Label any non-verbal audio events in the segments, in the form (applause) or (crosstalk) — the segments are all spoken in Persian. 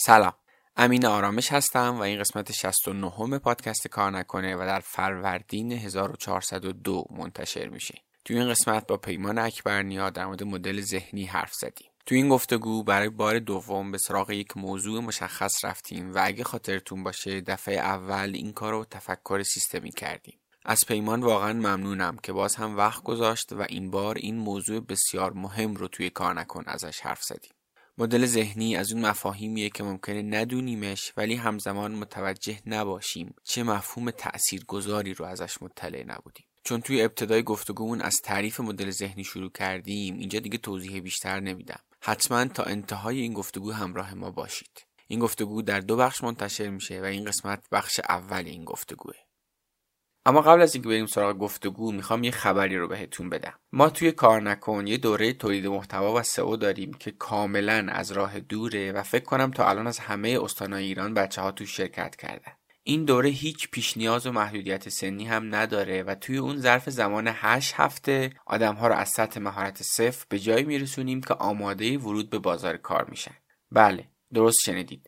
سلام. امین آرامش هستم و این قسمت 69 پادکست کار نکنه و در فروردین 1402 منتشر میشه. توی این قسمت با پیمان اکبرنیا در مورد مدل ذهنی حرف زدیم. تو این گفتگو برای بار دوم به سراغ یک موضوع مشخص رفتیم و اگه خاطرتون باشه دفعه اول این کار رو تفکر سیستمی کردیم. از پیمان واقعا ممنونم که باز هم وقت گذاشت و این بار این موضوع بسیار مهم رو توی کار نکن ازش حرف زدیم. مدل ذهنی از اون مفاهیمیه که ممکنه ندونیمش ولی همزمان متوجه نباشیم چه مفهوم تأثیرگذاری رو ازش مطلع نبودیم. چون توی ابتدای گفتگومون از تعریف مدل ذهنی شروع کردیم اینجا دیگه توضیح بیشتر نمیدم. حتما تا انتهای این گفتگو همراه ما باشید. این گفتگو در دو بخش منتشر میشه و این قسمت بخش اول این گفتگوه. اما قبل از اینکه بریم سراغ گفتگو می‌خوام یه خبری رو بهتون بدم. ما توی کار نکن یه دوره تولید محتوا و سئو داریم که کاملا از راه دوره و فکر کنم تا الان از همه استانهای ایران بچه ها توش شرکت کردن. این دوره هیچ پیش نیاز و محدودیت سنی هم نداره و توی اون ظرف زمان 8 هفته آدم ها رو از سطح مهارت صفر به جایی میرسونیم که آماده ورود به بازار کار میشن. بله درست شنیدید.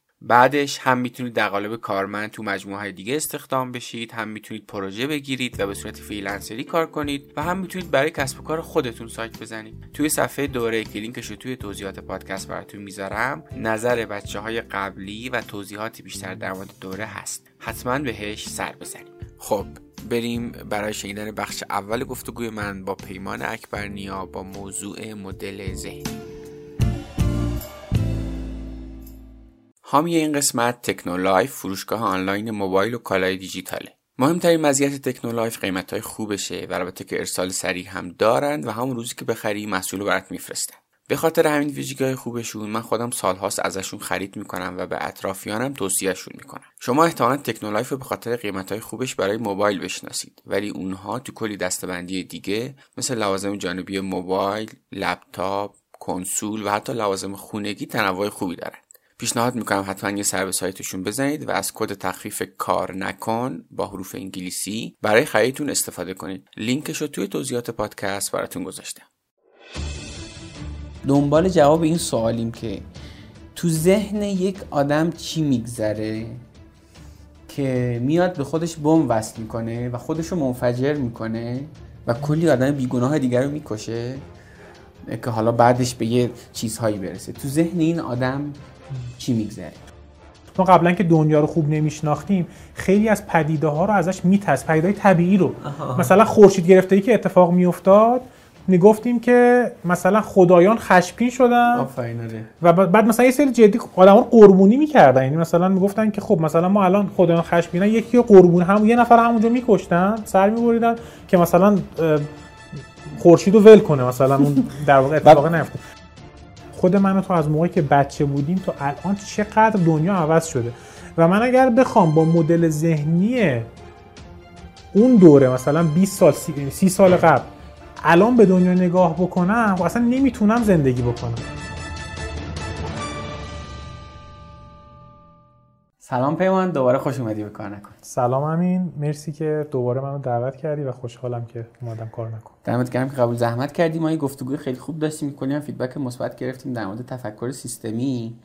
بعدش هم می‌تونید در قالب کارمند تو مجموعه های دیگه استخدام بشید هم می‌تونید پروژه بگیرید و به صورت freelancer ی کار کنید و هم می‌تونید برای کسب و کار خودتون سایت بزنید. توی صفحه دوره که لینکش رو توی توضیحات پادکست براتون می‌ذارم نظر بچه های قبلی و توضیحاتی بیشتر در مورد دوره هست. حتما بهش سر بزنید خب بریم برای شنیدن بخش اول گفتگوی من با پیمان اکبرنیا با موضوع مدل ذهنی. حامی این قسمت تکنولایف فروشگاه آنلاین موبایل و کالای دیجیتاله. مهمترین مزیت تکنولایف قیمت های خوبشه و البته که ارسال سریع هم دارند و همون روزی که بخری محصول رو برات میفرستن. به خاطر همین ویژگی های خوبشون من خودم سالهاست ازشون خرید می‌کنم و به اطرافیانم توصیهشون می‌کنم. شما احتمالا تکنولایف رو به خاطر قیمت های خوبش برای موبایل بشناسید ولی اونها تو کلی دستبندی دیگه مثل لوازم جانبی موبایل لپتاپ کنسول و حتی لوازم خونگی تنوع خوبی دارن. پیشنهاد می‌کنم حتما یه سر به سایتشون بزنید و از کد تخفیف کار نکن با حروف انگلیسی برای خریدتون استفاده کنید. لینکش رو توی توضیحات پادکست براتون گذاشتم. دنبال جواب این سوالیم که تو ذهن یک آدم چی میگذره که میاد به خودش بم وصل می‌کنه و خودش رو منفجر می‌کنه و کلی آدم بیگناه دیگر رو می‌کشه که حالا بعدش به یه چیزهایی برسه. تو ذهن این آدم چی میگذره؟ ما قبلا که دنیا رو خوب نمیشناختیم خیلی از پدیده ها رو ازش میترس پدیده های طبیعی رو. مثلا خورشید گرفته ای که اتفاق میافتاد می‌گفتیم که مثلا خدایان خشمگین شدن. و بعد مثلا یه سری جدی آدم رو قربونی می‌کردن. یعنی مثلا می‌گفتن که خب مثلا ما الان خدایان خشمگینن یکی رو قربون هم یه نفر همونجا میکشتن سر میبریدن که مثلا خورشید رو ول کنه مثلا اون در واقع اتفاق نیفته خود من تو از موقعی که بچه بودیم تا الان چقدر دنیا عوض شده. و من اگر بخوام با مدل ذهنی اون دوره مثلا 20 سال 30 سال قبل الان به دنیا نگاه بکنم و اصلا نمی‌تونم زندگی بکنم. سلام پیمان دوباره خوش اومدی به کار نکن. سلام امین مرسی که دوباره منو دعوت کردی و خوشحالم که اومدم کار نکن. دمت گرم که قبول زحمت کردی. ما یه گفتگوی خیلی خوب داشتیم می‌کنیم فیدبک مثبت گرفتیم در مورد تفکر سیستمی.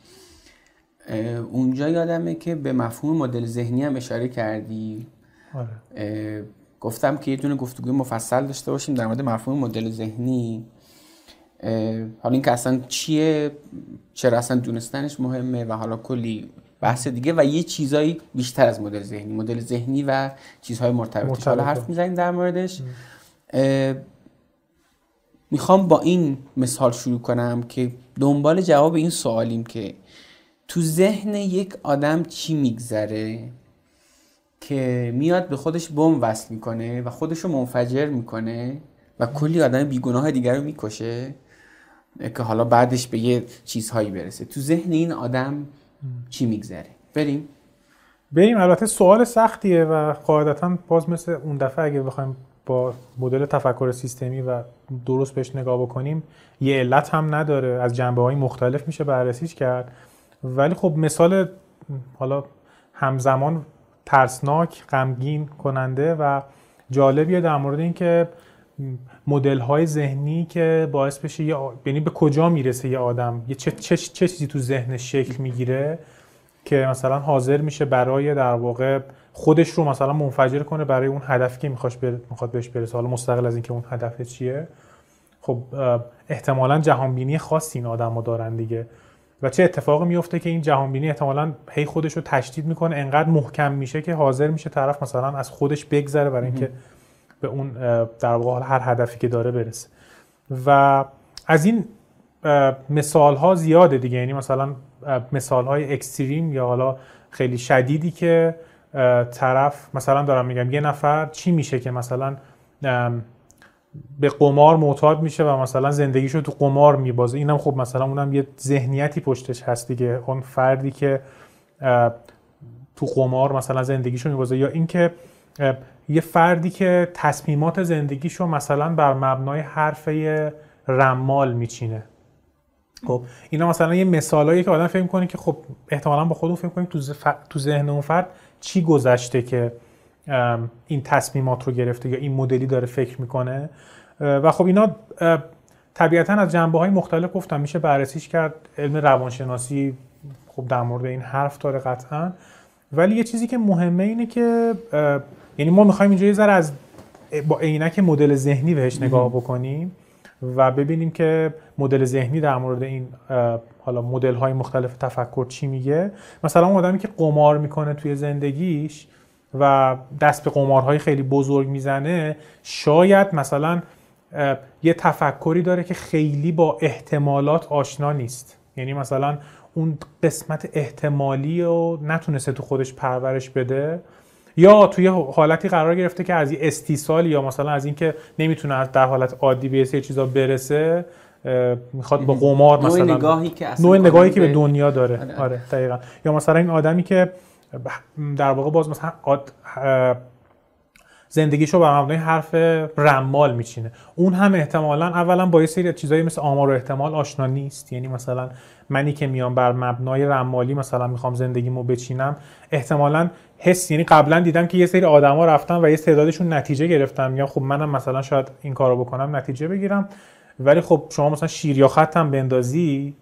اونجا یادمه که به مفهوم مدل ذهنی هم اشاره کردی. آره. گفتم که یه دونه گفتگوی مفصل داشته باشیم در مورد مفهوم مدل ذهنی. حالا اینکه اصلا چیه چرا اصلا دونستنش مهمه و حالا کلی بحث دیگه و یه چیزایی بیشتر از مدل ذهنی مدل ذهنی و چیزهای مرتبط حالا حرف می‌زنیم در موردش. می‌خوام با این مثال شروع کنم که دنبال جواب این سوالیم که تو ذهن یک آدم چی میگذره که میاد به خودش بم وصل می‌کنه و خودش رو منفجر می‌کنه و کلی آدم بیگناه دیگر رو می‌کشه که حالا بعدش به یه چیزهایی برسه. تو ذهن این آدم چی میگذره؟ بریم. بریم البته سوال سختیه و قاعدتا باز مثل اون دفعه اگه بخوایم با مدل تفکر سیستمی و درست بهش نگاه بکنیم یه علت هم نداره. از جنبه های مختلف میشه بررسیش کرد. ولی خب مثال حالا همزمان ترسناک غمگین کننده و جالبیه در مورد اینکه مدل های ذهنی که باعث بشه یه یعنی به کجا می‌رسه یه آدم؟ یه چه, چه, چه چیزی تو ذهنش شکل می‌گیره که مثلا حاضر میشه برای در واقع خودش رو مثلا منفجر کنه برای اون هدفی که میخواش بر... می‌خواد بهش برسه. حالا مستقل از اینکه اون هدف چیه. خب احتمالا جهانبینی خاصی این آدم دارن دیگه. و چه اتفاقی میفته که این جهانبینی احتمالا هی خودش رو تشدید می‌کنه انقدر محکم میشه که حاضر میشه طرف مثلا از خودش بگذره برای اینکه به اون در واقع هر هدفی که داره برسه. و از این مثال ها زیاده دیگه. یعنی مثلا مثال های اکستریم یا حالا خیلی شدیدی که طرف مثلا دارم میگم یه نفر چی میشه که مثلا به قمار معتاد میشه و مثلا زندگیشو تو قمار میبازه. اینم خب مثلا اونم یه ذهنیتی پشتش هست دیگه. اون فردی که تو قمار مثلا زندگیشو میبازه. یا اینکه یه فردی که تصمیمات زندگیشو مثلا بر مبنای حرفه رمال میچینه. خب اینا مثلا یه مثالایی که آدم فکر کنه که خب احتمالا با خودمون فکر کنیم تو, تو ذهن اون فرد چی گذشته که این تصمیمات رو گرفته یا این مدلی داره فکر می‌کنه. و خب اینا طبیعتا از جنبه های مختلف گفتم. میشه بررسیش کرد. علم روانشناسی خب در مورد این حرف داره قطعا. ولی یه چیزی که مهمه اینه که یعنی ما می‌خوایم اینجا یه ذره از با عینک مدل ذهنی بهش نگاه بکنیم و ببینیم که مدل ذهنی در مورد این حالا مدل های مختلف تفکر چی میگه. مثلا اون آدمی که قمار می‌کنه توی زندگیش و دست به قمارهای خیلی بزرگ می‌زنه شاید مثلا یه تفکری داره که خیلی با احتمالات آشنا نیست. یعنی مثلا اون قسمت احتمالی رو نتونسته تو خودش پرورش بده. یا توی حالتی قرار گرفته که از استیصال یا مثلا از اینکه نمی‌تونه در حالت عادی به یه چیزا برسه می‌خواد با قمار مثلا نوع نگاهی که نوع نگاهی که به دنیا داره. آره, آره دقیقا. یا مثلا این آدمی که در واقع باز مثلا زندگیشو بر مبنای حرف رمال میچینه. اون هم احتمالا اولا با یه سری چیزایی مثل آمار و احتمال آشنا نیست. یعنی مثلا منی که میام بر مبنای رمالی مثلا می‌خوام زندگیمو بچینم احتمالا حس یعنی قبلا دیدم که یه سری آدما رفتن و یه تعدادشون نتیجه گرفتم یا خب منم مثلا شاید این کارو بکنم نتیجه بگیرم. ولی خب شما مثلا شیر یا خطم بندازی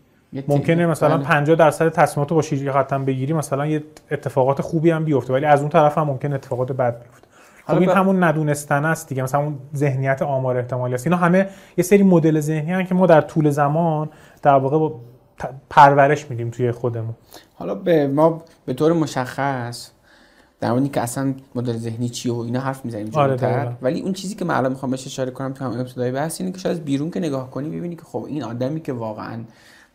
ممکنه مثلا 50 بله. درصد تصمیمات با شیر یا خطم بگیری مثلا یه اتفاقات خوبی هم بیفته. ولی از اون طرف هم ممکن اتفاقات بد بیفته. خب این همون ندونستن است دیگه. مثلا اون ذهنیت آمار احتمالی است. اینا همه یه سری مدل ذهنی هستن که ما در طول زمان در واقع پرورش میدیم توی خودمون. حالا به ما به طور مشخص در مورد که اصلا مدل ذهنی چیه و اینا حرف می‌زنیم آره ولی اون چیزی که من الان می‌خوام بهش اشاره کنم تو هم ابتدای بحث اینه که شاید بیرون که نگاه کنی ببینی که خب این آدمی که واقعا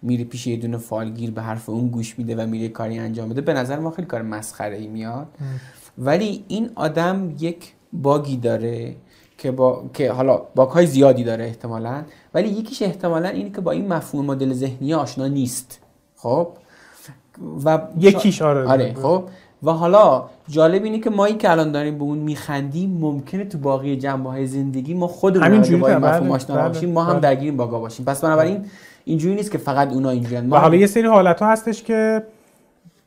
میره پیش یه دونه فالگیر به حرف اون گوش میده و میره کاری انجام بده به نظر ما خیلی کار مسخره ای میاد ولی این آدم یک باگی داره که با که حالا باگ های زیادی داره احتمالا ولی یکیش احتمالا اینه که با این مفهوم مدل ذهنی آشنا نیست. خب؟ و یکیش آره آره خب؟ و حالا جالب اینه که مایی که الان داریم به اون میخندیم ممکنه تو باقی جنبه های زندگی ما خودمون همین با این مفهوم بله، آشنا بله، باشیم ما هم بله. درگیر باگا باشیم. پس بنابراین اینجوری نیست که فقط اونا اینجوریان ما و حالا یه سری حالت ها هستش که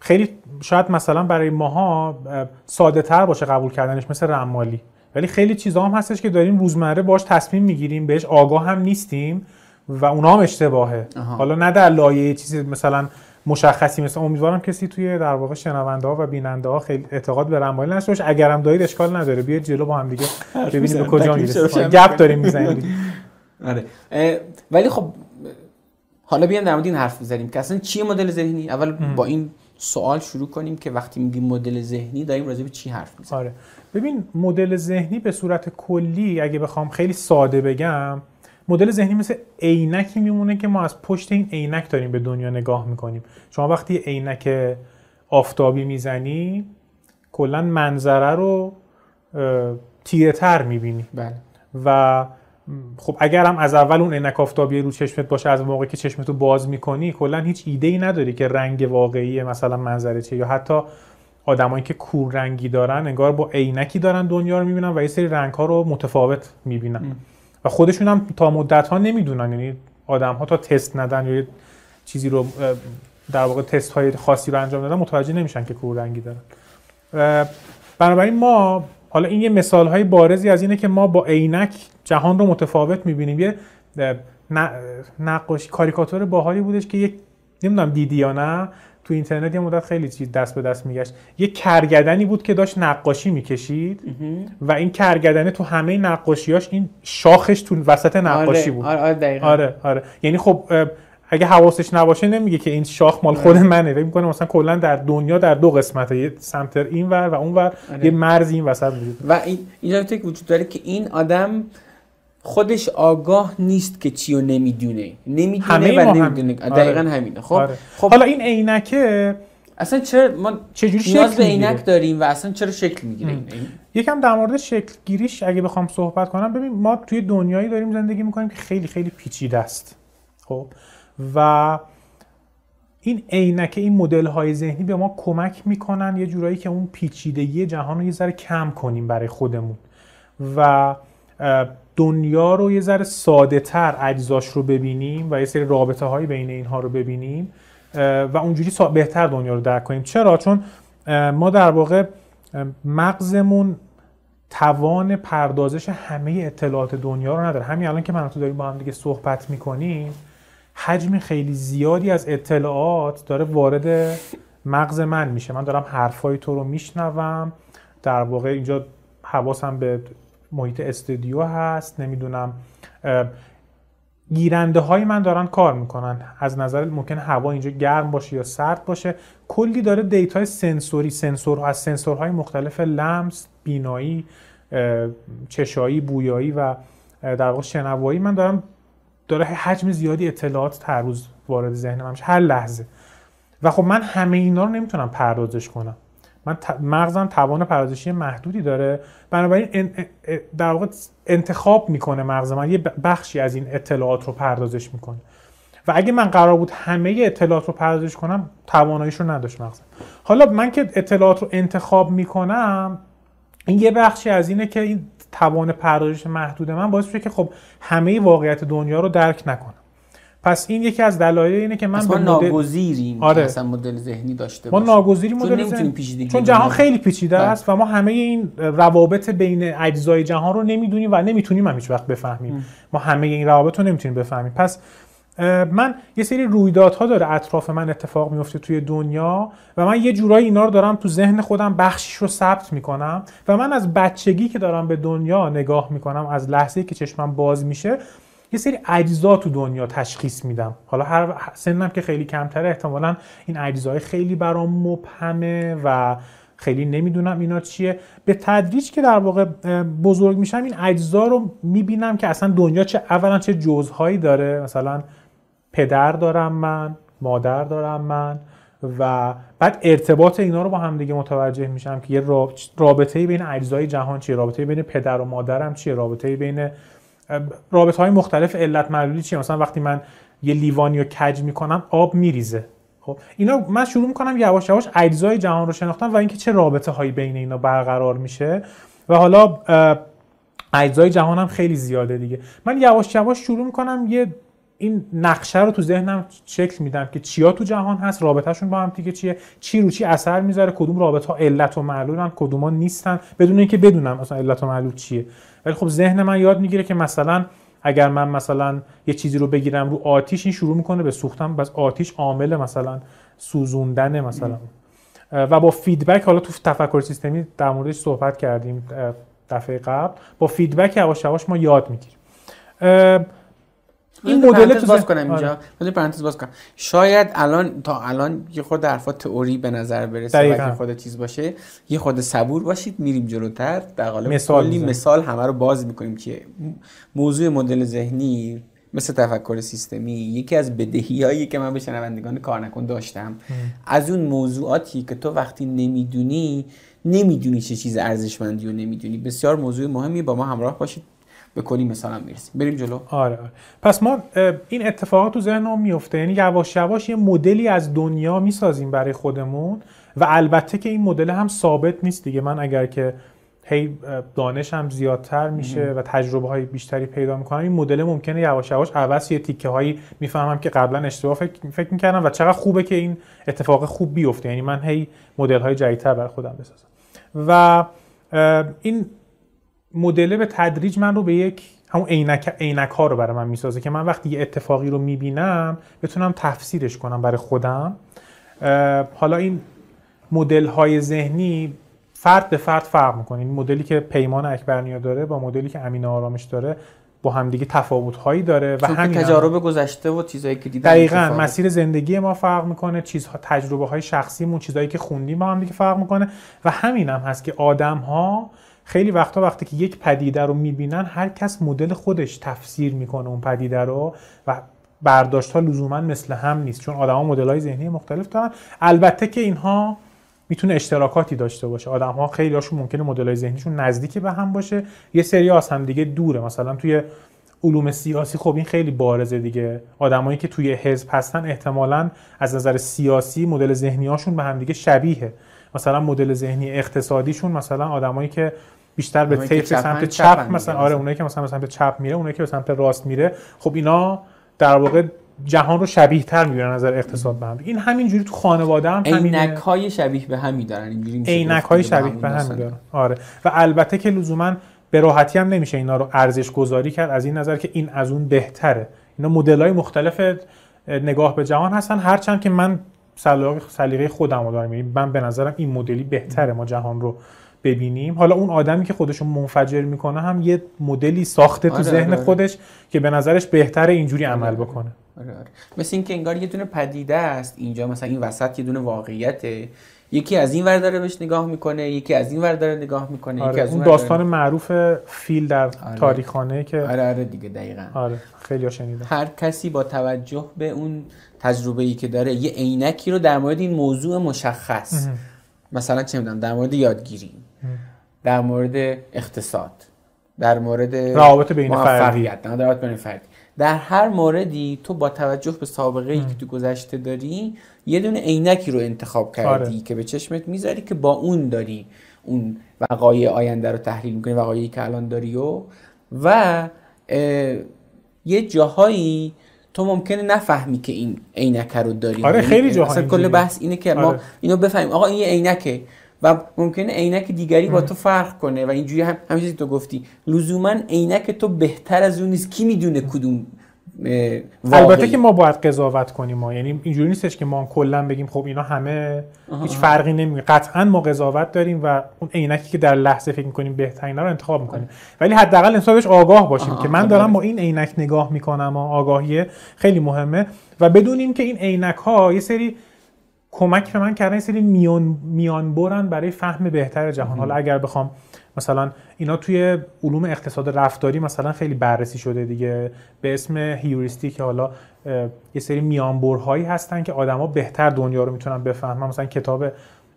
خیلی شاید مثلا برای ماها ساده تر باشه قبول کردنش مثل رمالی. ولی خیلی چیزا هم هستش که داریم روزمره باش تصمیم می‌گیریم بهش آگاه هم نیستیم و اونا هم اشتباهه. حالا نه در لایه چیزی مثلا مشخصی مثل امیدوارم کسی توی در واقع شنونده ها و بیننده ها خیلی اعتقاد به رمالی نشه باشه. اگرم دارید اشکال نداره بیاید جلو با هم دیگه ببینیم به کجا می‌رسیم. گپ داریم می‌زنیم. (laughs) آره. ولی خب حالا بیام در مورد این حرف بزنیم که اصلا چیه مدل ذهنی؟ اول با این سوال شروع کنیم که وقتی میگیم مدل ذهنی داریم راجع به چی حرف می‌زنیم؟ آره. ببین مدل ذهنی به صورت کلی اگه بخوام خیلی ساده بگم مدل ذهنی مثل عینکی میمونه که ما از پشت این عینک داریم به دنیا نگاه می‌کنیم. شما وقتی عینک آفتابی می‌زنی کلا منظره رو تیره تر می‌بینی. بله. و خب اگر هم از اول اون عینک آفتابی رو چشمت باشه از موقعی که چشمتو باز می‌کنی کلا هیچ ایده ای نداری که رنگ واقعی مثلا منظره چیه یا حتی آدمایی که کور رنگی دارن انگار با عینکی دارن دنیا رو می‌بینن و یه سری رنگ ها رو متفاوت می‌بینن. و خودشون هم تا مدت ها نمی‌دونن یعنی آدم ها تا تست ندن یا چیزی رو در واقع تست های خاصی رو انجام دادن متوجه نمیشن که کور رنگی دارن. بنابراین ما حالا این یه مثال های بارزی از اینه که ما با عینک جهان رو متفاوت می‌بینیم. یه نقاشی کاریکاتور باحالی بودش که یک نمی‌دونم دیدی یا نه؟ تو اینترنت یه مدت خیلی چیز دست به دست میگشت. یه کرگدنی بود که داشت نقاشی می‌کشید و این کرگدنه تو همه نقاشیاش این شاخش تو وسط نقاشی آره، بود. آره آره, آره آره. یعنی خب اگه حواسش نباشه نمیگه که این شاخ مال خود آره. منه. فکر می‌کنه مثلا کلا در دنیا در دو قسمته یه سمت این ور و اون ور آره. یه مرز این وسط وجود و این اینجا وجود داره که این آدم خودش آگاه نیست که چی رو نمی‌دونه. نمی‌دونه و نمی‌دونه. دقیقا آره. همینه. خب؟ آره. خب. حالا این عینکه اصلا چرا ما چجوری نیاز به عینک داریم و اصلا چرا شکل می‌گیره؟ یکم در مورد شکل گیریش اگه بخوام صحبت کنم ببین ما توی دنیایی داریم زندگی می‌کنیم که خیلی خیلی پیچیده است. خب؟ و این عینک این مدل های ذهنی به ما کمک می‌کنن یه جورایی که اون پیچیدگی جهان رو یه ذره کم کنیم برای خودمون. و دنیا رو یه ذره ساده تر اجزاش رو ببینیم و یه سری رابطه های بین اینها رو ببینیم و اونجوری بهتر دنیا رو درک کنیم. چرا؟ چون ما در واقع مغزمون توان پردازش همه اطلاعات دنیا رو نداره. همین الان که من تو داریم با هم دیگه صحبت می‌کنیم حجم خیلی زیادی از اطلاعات داره وارد مغز من میشه. من دارم حرفای تو رو میشنوم. در واقع اینجا حواسم به محیط استودیو هست. نمی‌دونم گیرنده های من دارن کار می‌کنن. از نظر ممکن هوا اینجا گرم باشه یا سرد باشه. کلی داره data ی sensory سنسور از سنسورهای مختلف لمس بینایی چشایی بویایی و در واقع شنوایی من دارم داره حجم زیادی اطلاعات هر روز وارد ذهن من هر لحظه. و خب من همه اینا رو نمی‌تونم پردازش کنم. من مغزم توان پردازشی محدودی داره. بنابراین در واقع انتخاب می‌کنه مغز من یه بخشی از این اطلاعات رو پردازش می‌کنه. و اگه من قرار بود همه اطلاعات رو پردازش کنم تواناییش رو نداشت مغزم. حالا من که اطلاعات رو انتخاب می‌کنم این یه بخشی از اینه که این توان پردازش محدود من باعث میشه که خب همه واقعیت دنیا رو درک نکنم. پس این یکی از دلایل اینه که من ما ناگزیریم آره. اصلا مدل ذهنی داشته ما ناگزیریم مدل ذهنی. چون جهان خیلی پیچیده بله. است و ما همه این روابط بین اجزای جهان رو نمی‌دونیم و نمی‌تونیم هم هیچ وقت بفهمیم ما همه این روابط رو نمی‌تونیم بفهمیم. پس من یه سری رویدادها داره اطراف من اتفاق میفته توی دنیا و من یه جورایی اینا رو دارم تو ذهن خودم بخشش رو ثبت می‌کنم و من از بچگی که دارم به دنیا نگاه می‌کنم از لحظه که چشمم باز میشه یه سری اجزا تو دنیا تشخیص میدم. حالا هر سنم که خیلی کمتره احتمالا این اجزای خیلی برام مبهمه و خیلی نمی‌دونم اینا چیه. به تدریج که در واقع بزرگ میشم این اجزا رو می‌بینم که اصلا دنیا چه اولا چه جزهایی داره. مثلا پدر دارم من مادر دارم من و بعد ارتباط اینا رو با هم دیگه متوجه میشم که یه رابطه بین اجزای جهان چیه؟ رابطه بین پدر و مادرم چیه؟ رابطه بین رابطه های مختلف علت معلولی چیه؟ مثلا وقتی من یه لیوانی رو کج می‌کنم آب میریزه. خب اینا من شروع می‌کنم یواش یواش اجزای جهان رو شناختن و اینکه چه رابطه هایی بین اینا برقرار میشه و حالا اجزای جهان هم خیلی زیاده دیگه. من یواش یواش شروع می‌کنم یه این نقشه رو تو ذهنم شکل میدم که چیا تو جهان هست رابطهشون با هم دیگه چیه چی رو چی اثر می‌ذاره کدوم رابطه ها علت و معلولن کدوم نیستن بدون اینکه بدونم مثلا علت و معلول چیه. ولی خب ذهن من یاد می‌گیره که مثلا اگر من مثلا یه چیزی رو بگیرم رو آتیش این شروع می‌کنه به سوختن پس آتیش عامل مثلا سوزوندن مثلا. و با feedback حالا تو تفکر سیستمی در موردش صحبت کردیم دفعه قبل با feedback یواش یواش ما یاد می‌گیریم. این مدل تو باز کنم اینجا. آره. پرانتز باز کنم. شاید الان تا الان یه خود حرفا تئوری به نظر برسه و خود چیز باشه یه خود صبور باشید میریم جلوتر. در قالب مثال کلی مثال همه رو باز می‌کنیم که موضوع مدل ذهنی مثل تفکر سیستمی یکی از بدهیایی که من به شنوندگان کار نکن داشتم از اون موضوعاتی که تو وقتی نمی‌دونی نمی‌دونی چه چیز ارزشمندی و نمی‌دونی. بسیار موضوع مهمی با ما همراه باشید. به کلی مثلا می‌رسیم. بریم جلو. آره, آره. پس ما این اتفاقات تو ذهنمون میفته یعنی یواش یواش یه مدلی از دنیا می‌سازیم برای خودمون و البته که این مدل هم ثابت نیست دیگه. من اگر که هی دانشم زیادتر میشه و تجربه های بیشتری پیدا می‌کنم این مدل ممکنه یواش یواش عوض یه تیکه هایی می‌فهمم که قبلا اشتباه فکر, فکر می‌کردم و چقدر خوبه که این اتفاق خوب بیفته. یعنی من هی مدل های جدیدتر برای خودم بسازم. و این مدل به تدریج من رو به یک همون عینک عینک ها رو برای من می‌سازه که من وقتی یه اتفاقی رو می‌بینم بتونم تفسیرش کنم برای خودم. حالا این مدل های ذهنی فرد به فرد فرق می‌کنه. این مدلی که پیمان اکبرنیا داره با مدلی که امین آرامش داره با همدیگه تفاوت هایی داره و همین تجارب گذشته و چیزایی که دیدن دقیقاً مسیر زندگی ما فرق می‌کنه چیزها تجربه های شخصیمون چیزایی که خوندیم با هم دیگه فرق می‌کنه و همین هم هست که آدم ها خیلی وقتا وقتی که یک پدیده رو می‌بینن هر کس مدل خودش تفسیر می‌کنه اون پدیده رو و برداشت ها لزوما مثل هم نیست چون آدما مدل های ذهنی مختلف دارن. البته که اینها می‌تونه اشتراکاتی داشته باشه. آدم ها خیلی هاشون ممکنه مدل های ذهنیشون نزدیک به هم باشه. یه سری از هم دیگه دوره. مثلا توی علوم سیاسی خب این خیلی بارزه دیگه. آدمایی که توی حزب هستن احتمالا از نظر سیاسی مدل ذهنی هاشون به هم دیگه شبیه. مثلا مدل ذهنی اقتصادیشون مثلا آدمایی که بیشتر به طیف سمت چپ مثلا آره اونایی که مثلا سمت چپ میره اونایی که به سمت راست میره. خب اینا در واقع جهان رو شبیه تر می‌بینن نظر اقتصاد به هم. این همین جوری تو خانواده هم عینک های شبیه به همی دارن اینجوری عینک های شبیه به هم دارن. آره. و البته که لزوما به راحتی هم نمیشه اینا رو ارزش گذاری کرد از این نظر که این از اون بهتره. اینا مدل های مختلف نگاه به جهان هستن. هرچند که من سلیقه خودم رو دارم یعنی من به نظرم این مدلی بهتره ما جهان رو ببینیم حالا اون آدمی که خودشون منفجر می‌کنه هم یه مدلی ساخته تو آره، ذهن آره. خودش که به نظرش بهتره اینجوری آره. عمل بکنه آره آره. مثل اینکه انگار یه دونه پدیده است اینجا مثلا این وسط یه دونه واقعیته یکی از این ور داره بهش نگاه می‌کنه یکی از این ور داره نگاه می‌کنه آره. یکی از اون داستان داره... معروف فیل در آره. تاریخانه که آره آره دیگه دقیقا آره خیلی شنیدم هر کسی با توجه به اون تجربه ای که داره یه عینکی رو در مورد این موضوع مشخص مثلا چه می‌دونم در مورد یادگیری در مورد اقتصاد در مورد روابط بین فردی روابط بین فردی در هر موردی تو با توجه به سابقه ای که تو گذشته داری یه دونه عینکی رو انتخاب کردی آره. که به چشمت می‌ذاری که با اون داری اون وقایع آینده رو تحلیل می‌کنی وقایعی که الان داری و و یه جاهایی تو ممکنه نفهمی که این عینک رو داری. آره خیلی یعنی جاهایی کل بحث اینه که ما آره. اینو بفهمیم. آقا این یه عینکه. و ممکنه عینک دیگری با تو فرق کنه و اینجوری هم همین تو گفتی. لزوما عینک تو بهتر از اون نیست. کی می‌دونه کدوم البته که ما باید قضاوت کنیم ما. یعنی اینجوری نیستش که ما کلا بگیم خب اینا همه هیچ فرقی نمی‌کنه. قطعا ما قضاوت داریم و اون عینکی که در لحظه فکر می‌کنیم بهترین رو انتخاب می‌کنیم. ولی حداقل انسانش آگاه باشیم که من دارم با این عینک نگاه می‌کنم و آگاهی خیلی مهمه. و بدونیم که این عینک ها یه سری کمک به من کردن سری میان میانبرن برای فهم بهتر جهان. حالا اگر بخوام مثلا اینا توی علوم اقتصاد رفتاری مثلا خیلی بررسی شده دیگه. به اسم هیوریستیک حالا یه سری میانبرهایی هستن که آدما بهتر دنیا رو می‌تونن بفهمن. مثلا کتاب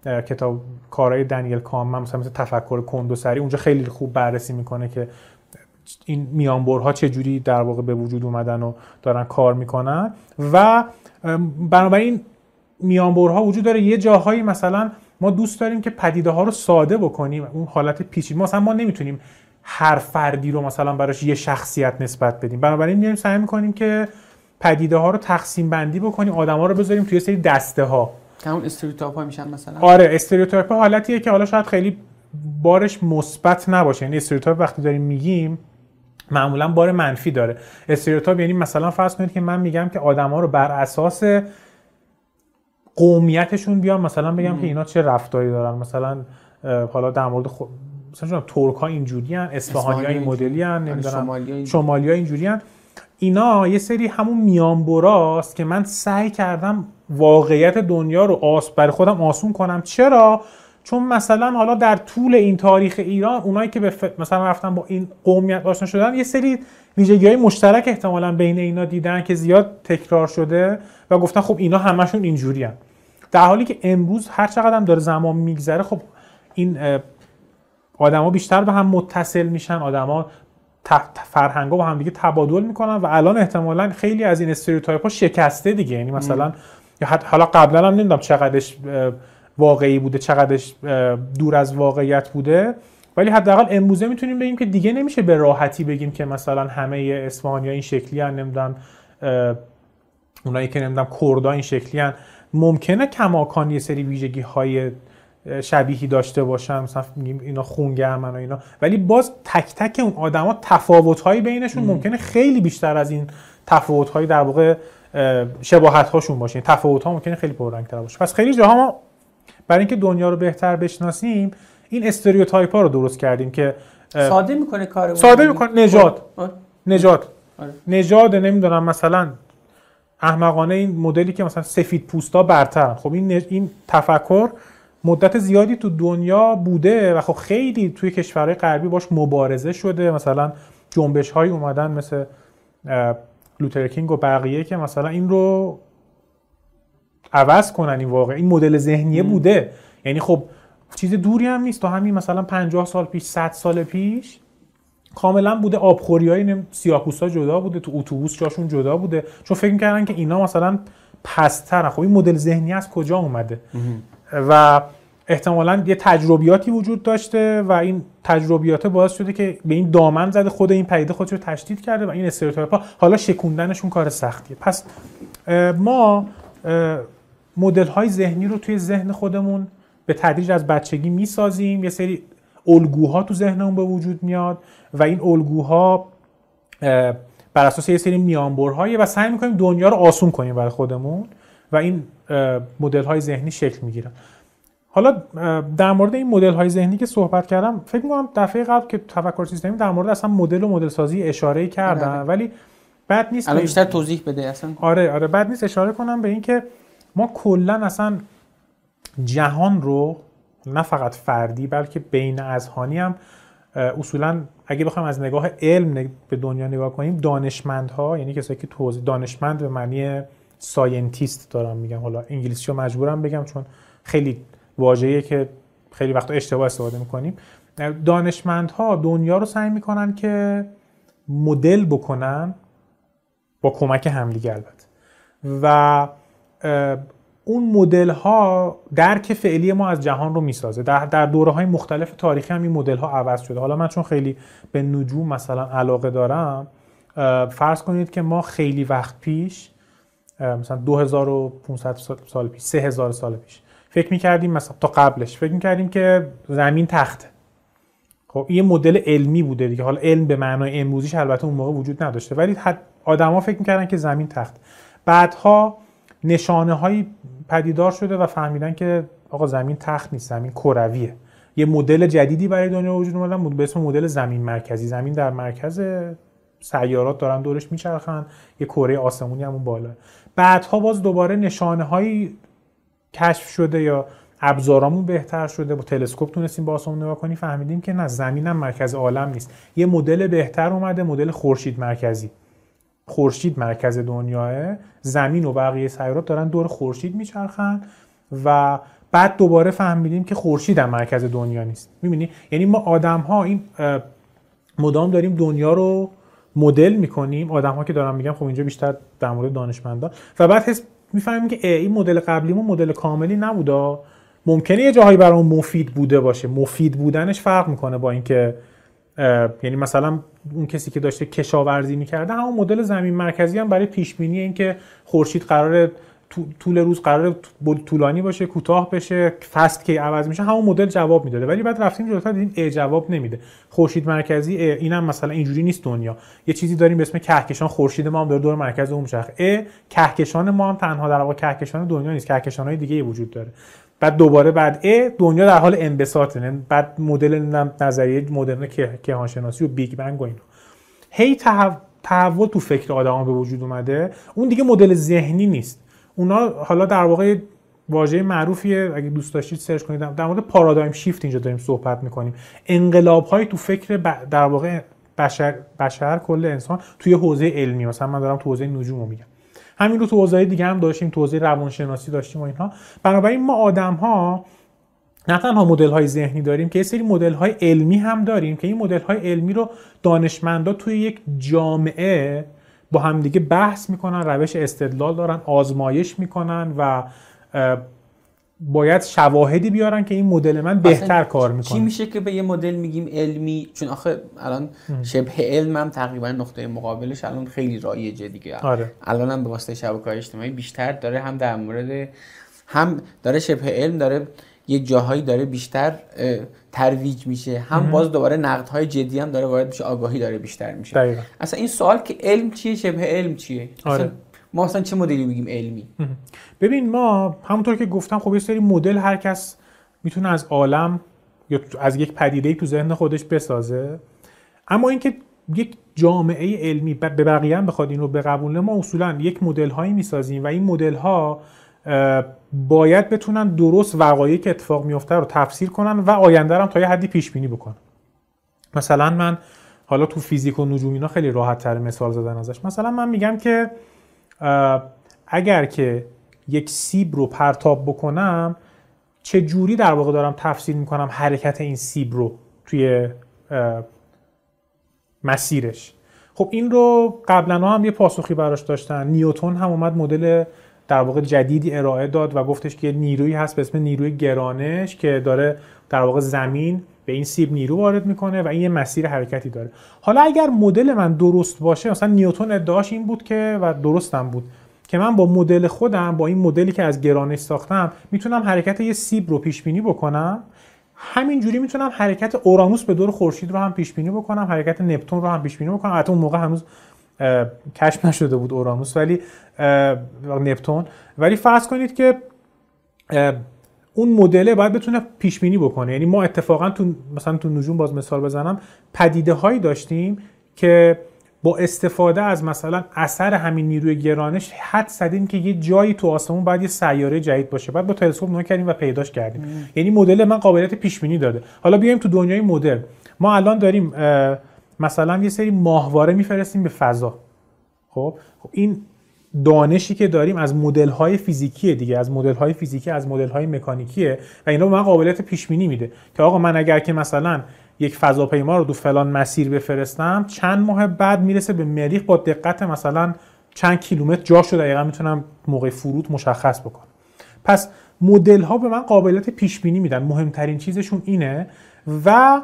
کتاب کارهای دنیل کامن مثلا مثل تفکر کندوسری اونجا خیلی خوب بررسی می‌کنه که این میانبرها چه جوری در واقع به وجود اومدن و دارن کار می‌کنن. و بنابراین میانبرها وجود داره. یه جاهایی مثلا ما دوست داریم که پدیده ها رو ساده بکنیم. اون حالت پیچیده مثلا ما نمی‌تونیم هر فردی رو مثلا براش یه شخصیت نسبت بدیم. بنابراین میایم سعی می‌کنیم که پدیده ها رو تقسیم بندی بکنیم. آدما رو بذاریم توی سری دسته ها که اون stereotype ها میشن مثلا؟ آره stereotype حالتیه که حالا شاید خیلی بارش مثبت نباشه. یعنی stereotype وقتی داریم میگیم معمولا بار منفی داره. stereotype یعنی مثلا فرض کنید که من میگم که آدما رو بر اساس قومیتشون بیام مثلا بگم که اینا چه رفتاری دارن. مثلا حالا در مورد خود مثلا ترک ها اینجوری هن اصفهانی ها این مدلی هن نمی‌دونم شمالی ها اینجوری هن. اینا یه سری همون میانبراست که من سعی کردم واقعیت دنیا رو آس برای خودم آسون کنم. چرا؟ چون مثلا حالا در طول این تاریخ ایران اونایی که به مثلا رفتن با این قومیت آشنا شدن یه سری ویژگی های مشترک احتمالا بین اینا دیدن که زیاد تکرار شده و گفتن خب اینا همشون اینجوری در حالی که امروز هر چقدر هم داره زمان میگذره خب این آدما بیشتر به هم متصل میشن آدما فرهنگا با هم دیگه تبادل می‌کنن و الان احتمالا خیلی از این استریوتایپ ها شکسته دیگه. یعنی مثلا یا حالا قبلا هم نمی‌دونم چقدرش واقعی بوده چقدرش دور از واقعیت بوده. ولی حداقل امروزه می‌تونیم بگیم که دیگه نمیشه به راحتی بگیم که مثلا همه اصفهانی این شکلی هن نمی‌دونم اونایی که نمی‌دونم کردا این شکلی هن. ممکنه کماکان یه سری ویژگی های شبیهی داشته باشن. مثلا میگیم اینا خونگرمن و اینا. ولی باز تک تک اون آدما تفاوت هایی بینشون ممکنه خیلی بیشتر از این تفاوت هایی در واقع شباهت هاشون باشه. تفاوت ها ممکنه خیلی پررنگ تر باشه. پس خیلی جاها ما برای اینکه دنیا رو بهتر بشناسیم این استریوتایپ ها رو درست کردیم که ساده می‌کنه کار ساده می‌کنه. نجات. نجات آره. نجات نمی‌دونم مثلا احمقانه این مدلی که مثلا سفید پوستا برترن خب این این تفکر مدت زیادی تو دنیا بوده و خب خیلی توی کشورهای غربی باش مبارزه شده. مثلا جنبش های اومدن مثل لوتر کینگ و بقیه که مثلا این رو عوض کنن این واقع این مدل ذهنیه بوده. یعنی خب چیز دوری هم نیست. تا همین مثلا 50 سال پیش 100 سال پیش کاملا بوده آبخوری های سیاپوستا جدا بوده. تو اتوبوس جاشون جدا بوده. چون فکر می‌کردن که اینا مثلا پسترن خب این مدل ذهنی از کجا اومده؟ و احتمالا یه تجربیاتی وجود داشته و این تجربیات باعث شده که به این دامن زده خود این پدیده خودش رو تشدید کرده و این stereotype ها حالا شکوندنشون کار سختیه. پس ما مدل های ذهنی رو توی ذهن خودمون به تدریج از بچگی می‌سازیم. یه سری الگوها تو ذهنمون به وجود میاد و این الگوها بر اساس یه سری میانبرهایی و سعی می‌کنیم دنیا رو آسون کنیم برای خودمون و این مدل های ذهنی شکل می‌گیرن. حالا در مورد این مدل های ذهنی که صحبت کردم فکر می‌کنم دفعه قبل که تفکر سیستمی در مورد اصلا مدل و مدل سازی اشاره کردم آره. ولی بد نیست الان بیشتر توضیح بده اصلا. آره آره. بد نیست اشاره کنم به اینکه ما کلا اصلا جهان رو نه فقط فردی بلکه بین اذهانی هم اصولا اگه بخوایم از نگاه علم به دنیا نگاه کنیم دانشمندها یعنی کسایی که توضیح دانشمند به معنی scientist دارم میگم. حالا انگلیسی رو مجبورم بگم چون خیلی واژه‌ایه که خیلی وقتا اشتباه استفاده می‌کنیم. دانشمندها دنیا رو سعی می‌کنن که مدل بکنن با کمک همدیگه البته. و اون مدل ها درک فعلی ما از جهان رو می‌سازه. در, در دوره های مختلف تاریخی هم این مدل ها عوض شده. حالا من چون خیلی به نجوم مثلا علاقه دارم فرض کنید که ما خیلی وقت پیش مثلا 2500 سال پیش 3000 سال پیش فکر می‌کردیم مثلا تا قبلش فکر می‌کردیم که زمین تخته. خب یه مدل علمی بوده دیگه. حالا علم به معنای امروزیش البته اون موقع وجود نداشته. ولی آدما فکر می‌کردن که زمین تخت بعدها نشانه هایی پدیدار شده و فهمیدن که آقا زمین تخت نیست زمین کرویه. یه مدل جدیدی برای دنیا وجود اومدن به اسم مدل زمین مرکزی. زمین در مرکز سیارات دارن دورش میچرخن یه کره آسمونی همون بالا. بعدها باز دوباره نشانه هایی کشف شده یا ابزارامون بهتر شده. با تلسکوپ تونستیم با آسمون نگاه کنیم فهمیدیم که نه زمین هم مرکز عالم نیست. یه مدل بهتر اومده مدل خورشید مرکزی. خورشید مرکز دنیاه. زمین و بقیه سیارات دارن دور خورشید میچرخن و بعد دوباره فهمیدیم که خورشید هم مرکز دنیا نیست. می‌بینی؟ یعنی ما آدم ها این مدام داریم دنیا رو مدل می‌کنیم. آدم ها که دارم میگم خب اینجا بیشتر در مورد دانشمندان و بعد حس می‌فهمیم که این مدل قبلیمون مدل کاملی نبوده ممکنه یه جاهایی برای مفید بوده باشه. مفید بودنش فرق می‌کنه با اینکه یعنی مثلا اون کسی که داشته کشاورزی می‌کرده همون مدل زمین مرکزی هم برای پیش بینی اینکه خورشید قرار طول روز قرار طولانی باشه کوتاه بشه فست که عوض میشه همون مدل جواب می‌داده. ولی بعد رفتیم جلوتر دیدیم ای جواب نمیده. خورشید مرکزی اینم مثلا اینجوری نیست دنیا. یه چیزی داریم به اسم کهکشان خورشید ما هم داره دور مرکز اون ا کهکشان ما هم تنها در واقع کهکشان دنیا نیست. کهکشان های دیگه وجود داره. بعد دوباره بعد ا دنیا در حال انبساطه. یعنی بعد مدل نظریه مدرن کیهانشناسی و Big Bang و اینا. هی تحول تو فکر آدما به وجود اومده. اون دیگه مدل ذهنی نیست. اونا حالا در واقع واژه معروفیه. اگه دوست داشتید search کنید. در مورد paradigm shift اینجا داریم صحبت می‌کنیم. انقلاب های تو فکر در واقع بشر بشر کل انسان توی حوزه علمی. مثلا من دارم تو حوزه نجوم میگم. همین رو تو حوزه دیگه هم داشتیم تو حوزه روانشناسی داشتیم و اینها. بنابراین ما آدم ها نه تنها مدل های ذهنی داریم که یه سری مدل های علمی هم داریم که این مدل های علمی رو دانشمندا توی یک جامعه با همدیگه بحث می‌کنن روش استدلال دارن آزمایش می‌کنن و باید شواهدی بیارن که این مدل من بهتر کار چی می‌کنه میشه که به یه مدل میگیم علمی؟ چون آخه الان شبه علم هم تقریبا نقطه مقابلش الان خیلی رایجه دیگه. آره. الان هم به واسطه شبکه‌های اجتماعی بیشتر داره هم در مورد هم داره شبه علم داره یک جاهایی داره بیشتر ترویج میشه. هم باز دوباره نقدهای جدی هم داره وارد میشه آگاهی داره بیشتر میشه. دقیقا. اصلا این سوال که علم چیه شبه علم چیه؟ آره. اصلا ما اصلا چه مدلی میگیم علمی؟ (laughs) ببین ما همونطور که گفتم خب یه سری مدل هر کس می‌تونه از عالم یا از یک پدیده تو ذهن خودش بسازه. اما اینکه یک جامعه علمی به بقیه هم بخواد این رو بقبوله ما اصولا یک مدل هایی می‌سازیم و این مدل ها باید بتونن درست وقایعی که اتفاق میفته رو تفسیر کنن و آینده هم تا یه حدی پیش بینی بکنن. مثلا من حالا تو فیزیک و نجوم اینا خیلی راحت تر مثال زدن ازش. مثلا من میگم که اگر که یک سیب رو پرتاب بکنم چه جوری در واقع دارم تفسیر می‌کنم حرکت این سیب رو توی مسیرش؟ خب این رو قبلا هم یه پاسخی براش داشتن. نیوتون هم اومد مدل در واقع جدیدی ارائه داد و گفتش که نیرویی هست به اسم نیروی گرانش که داره در واقع زمین به این سیب نیرو وارد می‌کنه و این یه مسیر حرکتی داره. حالا اگر مدل من درست باشه مثلا نیوتن ادعاش این بود که و درستم بود که من با مدل خودم با این مدلی که از گرانش ساختم می‌تونم حرکت یه سیب رو پیش بینی بکنم. همینجوری می‌تونم حرکت اورانوس به دور خورشید رو هم پیش بینی بکنم حرکت نپتون رو هم پیش بینی بکنم. البته اون موقع هنوز کشف نشده بود اورانوس ولی نپتون. ولی فرض کنید که اون مدله باید بتونه پیش بینی بکنه. یعنی ما اتفاقا تو مثلا تو نجوم باز مثال بزنم پدیده هایی داشتیم که با استفاده از مثلا اثر همین نیروی گرانش حد زدیم که یه جایی تو آسمون باید یه سیاره جدید باشه. بعد با تلسکوپ نگاه کردیم و پیداش کردیم. یعنی مدل من قابلیت پیش بینی داده. حالا بیایم تو دنیای مدل. ما الان داریم مثلا یه سری ماهواره میفرستیم به فضا. خب؟ خب این دانشی که داریم از مدل های فیزیکی دیگه از مدل های فیزیکی از مدل های مکانیکیه و اینا من قابلیت پیش بینی میده که آقا من اگر که مثلا یک فضاپیما رو دو فلان مسیر بفرستم چند ماه بعد می‌رسه به مریخ با دقت مثلا چند کیلومتر جاش رو دقیقا می‌تونم موقع فرود مشخص بکنم. پس مدل ها به من قابلیت پیش بینی میدن. مهمترین چیزشون اینه و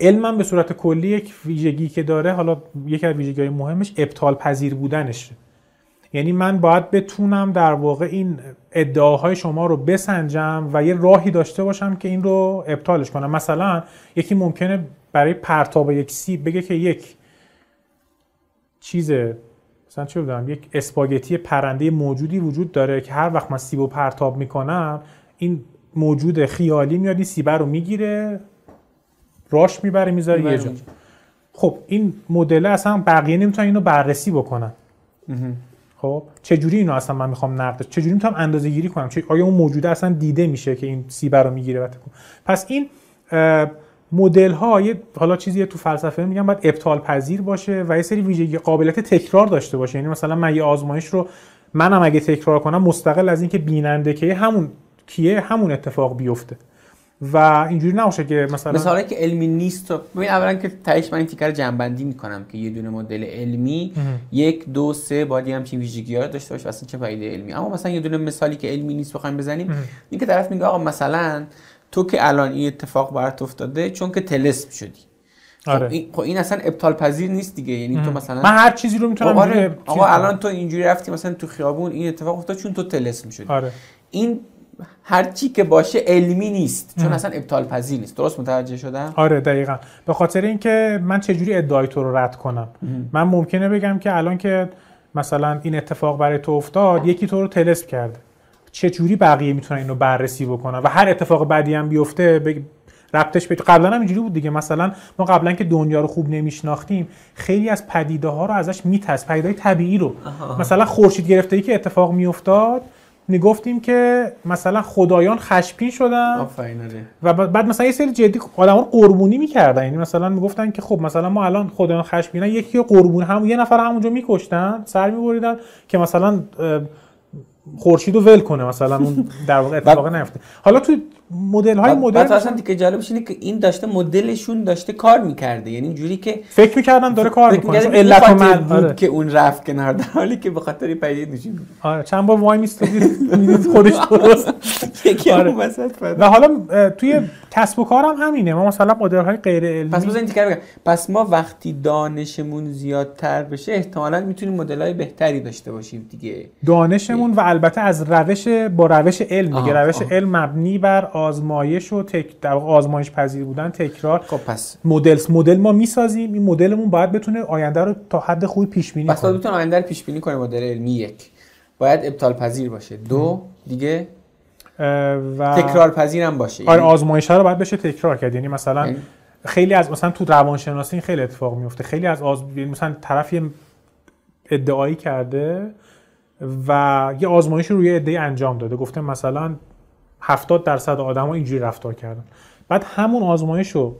علمم به صورت کلی یک ویژگی که داره حالا یکی از ویژگی مهمش ابطال پذیر بودنشه. یعنی من باید بتونم در واقع این ادعاهای شما رو بسنجم و یه راهی داشته باشم که این رو ابطالش کنم. مثلا یکی ممکنه برای پرتاب یک سیب بگه که یک چیز مثلا چه بدونم یک اسپاگتی پرنده موجودی وجود داره که هر وقت من سیب رو پرتاب می‌کنم این موجود خیالی میاد این سیبه رو می‌گیره راش می‌بره می‌ذاره یه جا. خب این مدل اصلا بقیه نمی‌تونن اینو بررسی بکنن. خب چجوری اینو اصلا من می‌خوام نقدش چجوری می‌تونم اندازه گیری کنم؟ چه آیا اون موجوده اصلا دیده میشه که این سیبه رو می‌گیره و پس این مدل ها یه حالا چیزی تو فلسفه میگم باید ابطال پذیر باشه و یه سری ویژگی قابلیت تکرار داشته باشه. یعنی مثلا من یه آزمایش رو منم اگه تکرار کنم مستقل از اینکه بیننده که همون کیه همون اتفاق بیفته. و اینجوری نباشه که مثلا مثالی که علمی نیست رو ببین اولا که تهش من این تیکر جنبندی می‌کنم که یه دونه مدل علمی یک دو سه باید یه همچین ویژگی ها داشته باشه اصلا چه پدیده علمی؟ اما مثلا یه دونه مثالی که علمی نیست بخوایم بزنیم این که طرف میگه آقا مثلا تو که الان این اتفاق برات افتاده چون که تلسم شدی. خب آره. این, خب این اصلا ابطال پذیر نیست دیگه یعنی تو مثلا من هر چیزی رو می‌تونم اینجوری آره. آقا. الان تو اینجوری رفتی مثلا تو خیابون این اتفاق افتاد چون تو تلسم شدی. آره. این هر چی که باشه علمی نیست چون اصلا ابطال پذیر نیست. درست متوجه شدم؟ آره دقیقا. به خاطر اینکه من چجوری ادعای تو رو رد کنم؟ من ممکنه بگم که الان که مثلا این اتفاق برای تو افتاد یکی تو رو تلسم کرده. چجوری بقیه می‌تونن اینو بررسی بکنن؟ و هر اتفاق بعدی هم بیفته بگ... ربطش به قبلا هم اینجوری بود دیگه. مثلا ما قبلا که دنیا رو خوب نمیشناختیم خیلی از پدیده ها رو ازش میترس. پدیده طبیعی رو. مثلا خورشید گرفتگی که اتفاق میافتاد می‌گفتیم که مثلا خدایان خشمگین شدن و بعد مثلا یه سری جدی آدما رو قربونی می‌کردن. یعنی مثلا می‌گفتن که خب مثلا ما الان خدایان خشمگینن یکی رو قربون هم یه نفر همونجا میکشتن سر میبریدن که مثلا اه، خورشید رو ول کنه مثلا اون در واقع اتفاق نیفته. حالا تو مدل های بعد اصلا دیگه جالبش اینه که این داشته مدلشون داشته کار می‌کرده یعنی اینجوری که فکر می‌کردم داره کار می‌کنه علت و خاطر من بود آره. که اون رفت کنار در حالی که به خاطر نشون میده آره چند بار وای می‌دید خودش درست. و حالا توی کسب و کارم همینه ما مثلا مدل های غیر علمی پس تیکر بگم پس ما وقتی دانشمون زیادتر بشه احتمالا می‌تونیم مدل های بهتری داشته باشیم دیگه دانشمون و البته از روش با روش علم دیگه روش. علم مبنی بر آزمایش و تک در آزمایش پذیر بودن تکرار. خب پس مدل مدل ما می‌سازیم. این مدلمون باید بتونه آینده رو تا حد خوبی پیش بینی پس کنه. بتونه آینده رو پیش بینی کنه مدل علمی یک. باید ابطال پذیر باشه. دو دیگه و تکرار پذیر هم باشه. آره یعنی- آزمایش ها رو باید بشه تکرار کرد. یعنی مثلا یعنی- خیلی از مثلا تو روانشناسی این خیلی اتفاق میفته خیلی از آز... یعنی مثلا طرف یه ادعایی کرده و یه آزمایش رو روی ادعای انجام داده. گفته مثلا 70 درصد آدما اینجوری رفتار کردن. بعد همون آزمایش رو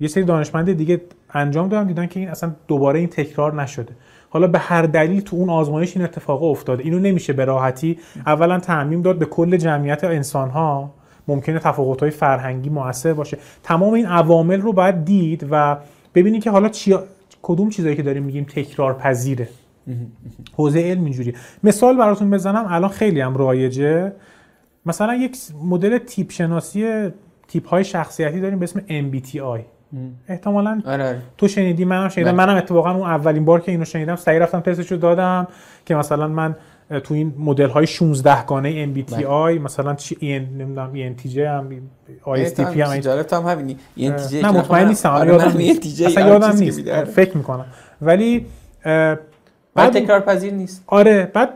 یه سری دانشمند دیگه انجام دادن دیدن که این اصلا دوباره این تکرار نشده. حالا به هر دلیل تو اون آزمایش این اتفاق افتاده. اینو نمیشه به راحتی اولا تعمیم داد به کل جمعیت انسان ها ممکنه تفاوت های فرهنگی موثر باشه. تمام این عوامل رو باید دید و ببینید که حالا چی... کدوم چیزایی که داریم میگیم تکرار پذیره حوزه علم اینجوری مثال براتون بزنم الان خیلی هم رایجه. مثلا یک مدل تیپ شناسی تیپ های شخصیتی داریم به اسم MBTI احتمالاً آره آره. تو شنیدی منم شنیدم. بله. منم اتفاقا اون اولین بار که اینو شنیدم سعی رفتم تستش رو دادم که مثلا من تو این مدل های 16 گانه MBTI بله. مثلا چی EN نمی‌دونم ENTJ هم ISTP هم این- جالب هم این اه، تیجه نه مطمئن نیستم. آره یادم نیست. ENTJ اصلا هر یادم نیست. فکر می‌کنم. ولی بعد تکرار پذیر نیست. آره بعد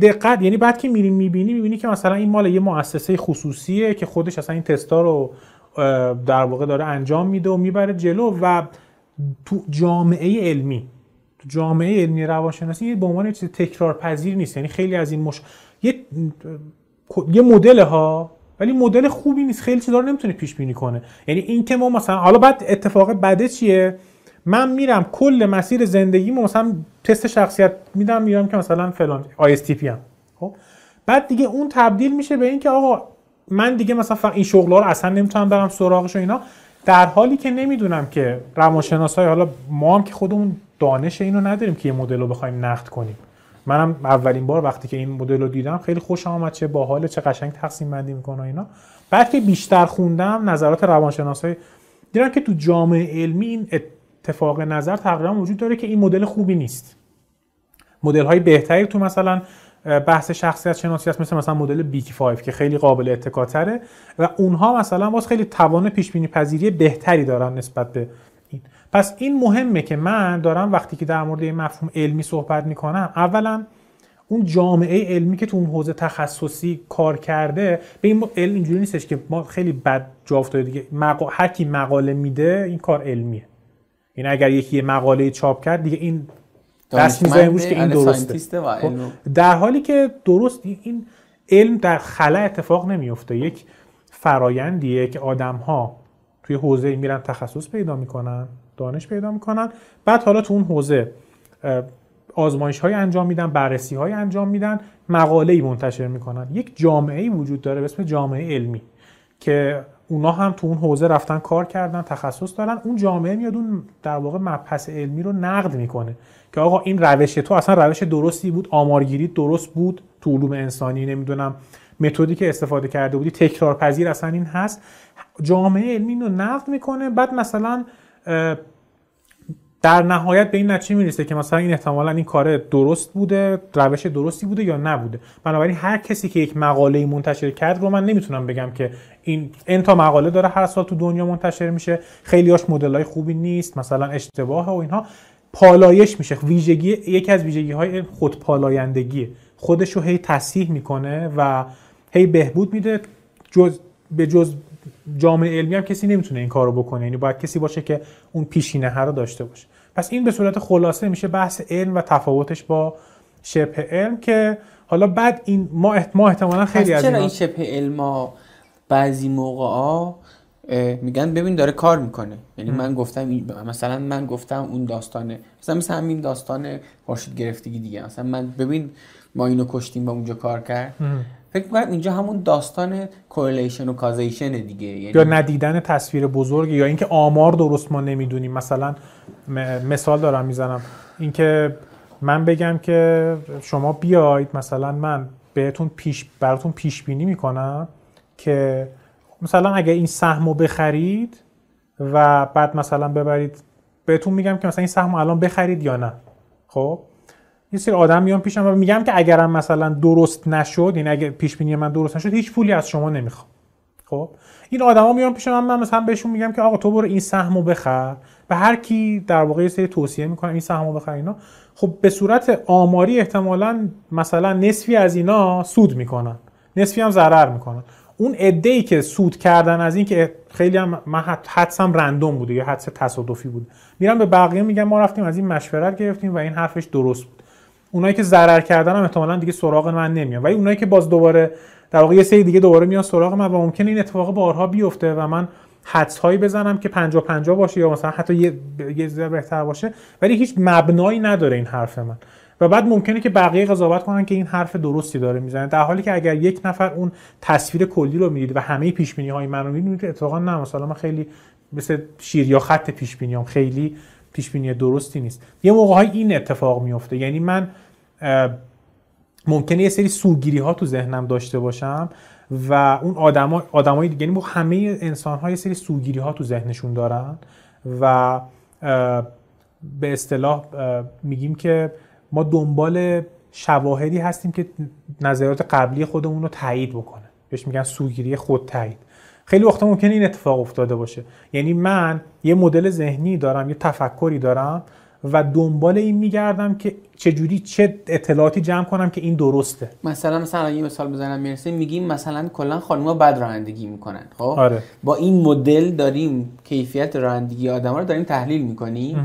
دقت یعنی بعد که میری می‌بینی می‌بینی که مثلا این مال یه مؤسسه خصوصیه که خودش اصلا این تستا رو در واقع داره انجام میده و می‌بره جلو و تو جامعه علمی تو جامعه علمی روانشناسی به عنوان چیز تکرار پذیر نیست. یعنی خیلی از این مش... یه یه مدل ها ولی مدل خوبی نیست. خیلی چیزا رو نمی‌تونه پیش بینی کنه یعنی این که ما مثلا حالا بعد اتفاق بده چیه؟ من میرم کل مسیر زندگیمو مثلا تست شخصیت میدم میرم که مثلا فلان ISTP هم خب؟ بعد دیگه اون تبدیل میشه به این که آقا من دیگه مثلا این شغلا رو اصلا نمی‌تونم برم سراغش و اینا. در حالی که نمی‌دونم که روانشناسای حالا ما هم که خودمون دانش اینو نداریم که یه مدل رو بخوایم نقد کنیم. منم اولین بار وقتی که این مدل رو دیدم خیلی خوشم آمد چه باحال چه قشنگ تقسیم بندی می‌کنه اینا. بعد که بیشتر خوندم نظرات روانشناسای دیدم که تو جامعه علمی این اتفاق نظر تقریبا وجود داره که این مدل خوبی نیست. مدل های بهتری تو مثلا بحث شخصیت شناسی هست مثل مثلا مدل بیگ 5 که خیلی قابل اتکاتره و اونها مثلا باز خیلی توان پیش بینی پذیری بهتری دارن نسبت به این. پس این مهمه که من دارم وقتی که در مورد این مفهوم علمی صحبت می‌کنم اولا اون جامعه علمی که تو اون حوزه تخصصی کار کرده به این علم اینجوری نیستش که ما خیلی بد جا افتاده دیگه مقا... هر کی مقاله میده این کار علمیه. این اگر یکی مقاله چاپ کرد دیگه این دست می‌ذاریم روش که این دانشمنده، درسته. خب، در حالی که درست این علم در خلا اتفاق نمیفته یک فرایندیه که آدم ها توی حوزه میرن تخصص پیدا می‌کنن دانش پیدا می‌کنن. بعد حالا تو اون حوزه آزمایش های انجام میدن بررسی های انجام میدن مقاله ای منتشر می‌کنن. یک جامعه ای وجود داره به اسم جامعه علمی که اونا هم تو اون حوزه رفتن کار کردن تخصص دارن. اون جامعه میاد اون در واقع مبحث علمی رو نقد می‌کنه که آقا این روش تو اصلا روش درستی بود آمارگیری درست بود تو علوم انسانی نمی‌دونم متدی که استفاده کرده بودی تکرار پذیر اصلا این هست. جامعه علمی رو نقد می‌کنه. بعد مثلا در نهایت به این نتیجه می‌رسه که مثلا این احتمالا این کار درست بوده روش درستی بوده یا نبوده. بنابراین هر کسی که یک مقاله منتشر کرد رو من نمی‌تونم بگم که این این تا مقاله داره هر سال تو دنیا منتشر میشه. خیلیاش مدل های خوبی نیست مثلا اشتباه و اینها. پالایش میشه. ویژگی یکی از ویژگی های خودپالایندگی. خودش رو هی تصحیح می‌کنه و هی بهبود میده. جز به جز جامعه علمی هم کسی نمی‌تونه این کارو بکنه. یعنی باید کسی باشه که اون پیشینه رو داشته باشه. پس این به صورت خلاصه میشه بحث علم و تفاوتش با شبه علم که حالا بعد این ما ما احتمالا خیلی از چرا این شبه علما بعضی موقع ها میگن ببین داره کار می‌کنه. یعنی من گفتم مثلا من گفتم اون داستانه. مثلا مثل همین داستان خورشید گرفتگی دیگه. مثلا من ببین ما اینو کشتیم و اونجا کار کرد. فکر می‌کنم اینجا همون داستان correlation و causation دیگه. یعنی یا ندیدن تصویر بزرگ یا اینکه آمار درست ما نمی‌دونیم. مثلا مثال دارم می‌زنم. اینکه من بگم که شما بیاید مثلا من بهتون پیش براتون پیش بینی می‌کنم که مثلا اگه این سهم رو بخرید و بعد مثلا ببرید بهتون میگم که مثلا این سهم الان بخرید یا نه. خب؟ یه سری آدم میان پیشم و میگم که اگرم مثلا درست نشد این یعنی اگه پیش بینی من درست نشد هیچ پولی از شما نمی‌خوام. خب؟ این آدما میان پیش من من مثلا بهشون میگم که آقا تو برو این سهمو بخر. به هر کی در واقع سری توصیه می‌کنم این سهمو بخر اینا. خب به صورت آماری احتمالا مثلا نصفی از اینا سود می‌کنن. نصفی هم ضرر می‌کنن. اون عده ای که سود کردن از این که خیلی هم من حدسم رندوم بوده یا حدس تصادفی بود میرم به بقیه میگم ما رفتیم از این مشورت گرفتیم و این حرفش درست بود. اونایی که ضرر کردن هم احتمالا دیگه سراغ من نمیان. ولی اونایی که باز دوباره در واقع یه سری دیگه دوباره میان سراغ من و ممکنه این اتفاق بارها بیفته و من حدس هایی بزنم که 50 50 باشه یا مثلا حتی یه یه بهتر باشه ولی هیچ مبنایی نداره این حرف من. و بعد ممکنه که بقیه قضاوت کنن که این حرف درستی داره می‌زنه. در حالی که اگر یک نفر اون تصویر کلی رو می‌دید و همه پیش بینی های من رو می‌دید اتفاقا نه مثلا من خیلی مثل شیر یا خط پیش بینیام خیلی پیش بینی درستی نیست. یه موقع های این اتفاق میفته یعنی من ممکنه یه سری سوگیری ها تو ذهنم داشته باشم و اون آدما آدمای دیگه یعنی همه انسان ها یه سری سوگیری ها تو ذهنشون دارن و به اصطلاح میگیم که ما دنبال شواهدی هستیم که نظریات قبلی خودمون رو تایید بکنه. بهش میگن سوگیری خود تایید خیلی وقتا ممکنه این اتفاق افتاده باشه. یعنی من یه مدل ذهنی دارم یه تفکری دارم و دنبال این میگردم که چجوری چه اطلاعاتی جمع کنم که این درسته. مثلا مثلا یه مثال بزنم می‌رسه میگیم مثلا کلا خانم‌ها بد رانندگی می‌کنن خب؟ آره. با این مدل داریم کیفیت رانندگی آدما رو داریم تحلیل می‌کنیم.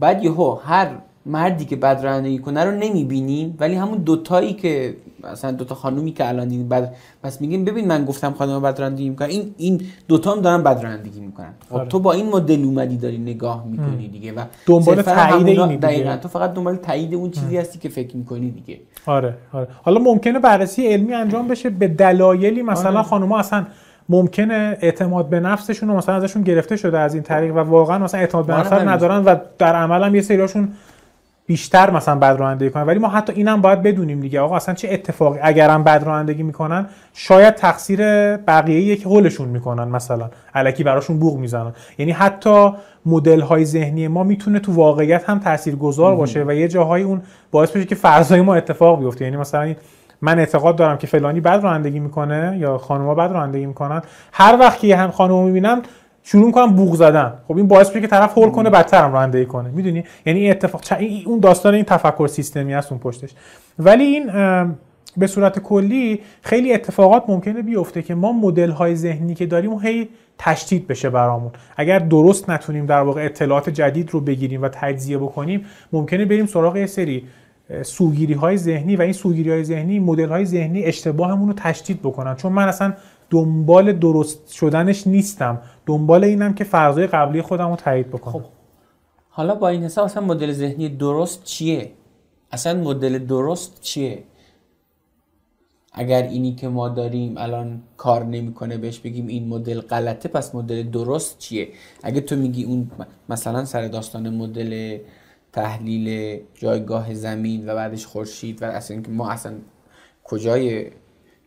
بعد یهو هر مردی که بد رانندگی کنه رو نمی‌بینیم ولی همون دوتایی که مثلا دوتا خانومی که الان دیدیم بعد پس میگیم ببین من گفتم خانم بد رانندگی می‌کنن این این دوتا هم دارن بد رانندگی می‌کنن. خب آره. تو با این مدل اومدی داری نگاه می‌کنی دیگه و دنبال تایید اینی دقیقاً تو فقط دنبال تایید اون چیزی هستی که فکر می‌کنی دیگه. آره آره. حالا ممکنه بررسی علمی انجام بشه به دلایلی مثلا آره. خانوما اصلا ممکنه اعتماد به نفسشون رو مثلا ازشون گرفته شده از این طریق و واقعا مثلا اعتماد به نفس ندارن و در عمل هم یه سریاشون بیشتر مثلا بد رانندگی کنن. ولی ما حتی اینم باید بدونیم دیگه. آقا اصلا چه اتفاقی اگرم بد رانندگی می‌کنن شاید تقصیر بقیه که هولشون می‌کنن مثلا. علکی براشون بوق می‌زنن. یعنی حتی مدل های ذهنی ما می‌تونه تو واقعیت هم تاثیرگذار باشه و یه جاهای اون باعث بشه که فرضای ما اتفاق بیفته. یعنی مثلا من اعتقاد دارم که فلانی بد رانندگی می‌کنه یا خانوما بد رانندگی می‌کنن. هر وقت که هم خانومو می‌بینم شروع می‌کنم بوق زدن. خب این باعث میشه که طرف هول کنه بدتر هم رانندگی کنه. می‌دونی؟ یعنی این اتفاق اون داستان این تفکر سیستمی هست اون پشتش. ولی این به صورت کلی خیلی اتفاقات ممکنه بیفته که ما مدل های ذهنی که داریم هی تشدید بشه برامون. اگر درست نتونیم در واقع اطلاعات جدید رو بگیریم و تجزیه بکنیم ممکنه بریم سراغ یه سری سوگیری های ذهنی و این سوگیری های ذهنی مدل های ذهنی اشتباهمون رو تشدید بکنن. چون من اصلا دنبال درست شدنش نیستم. دنبال اینم که فرضای قبلی خودم رو تایید بکنم. خب حالا با این حساب اصلا مدل ذهنی درست چیه؟ اصلا مدل درست چیه؟ اگر اینی که ما داریم الان کار نمی‌کنه بهش بگیم این مدل غلطه پس مدل درست چیه؟ اگه تو میگی اون مثلا سر داستان مدل تحلیل جایگاه زمین و بعدش خورشید و اصلا اینکه ما اصلا کجای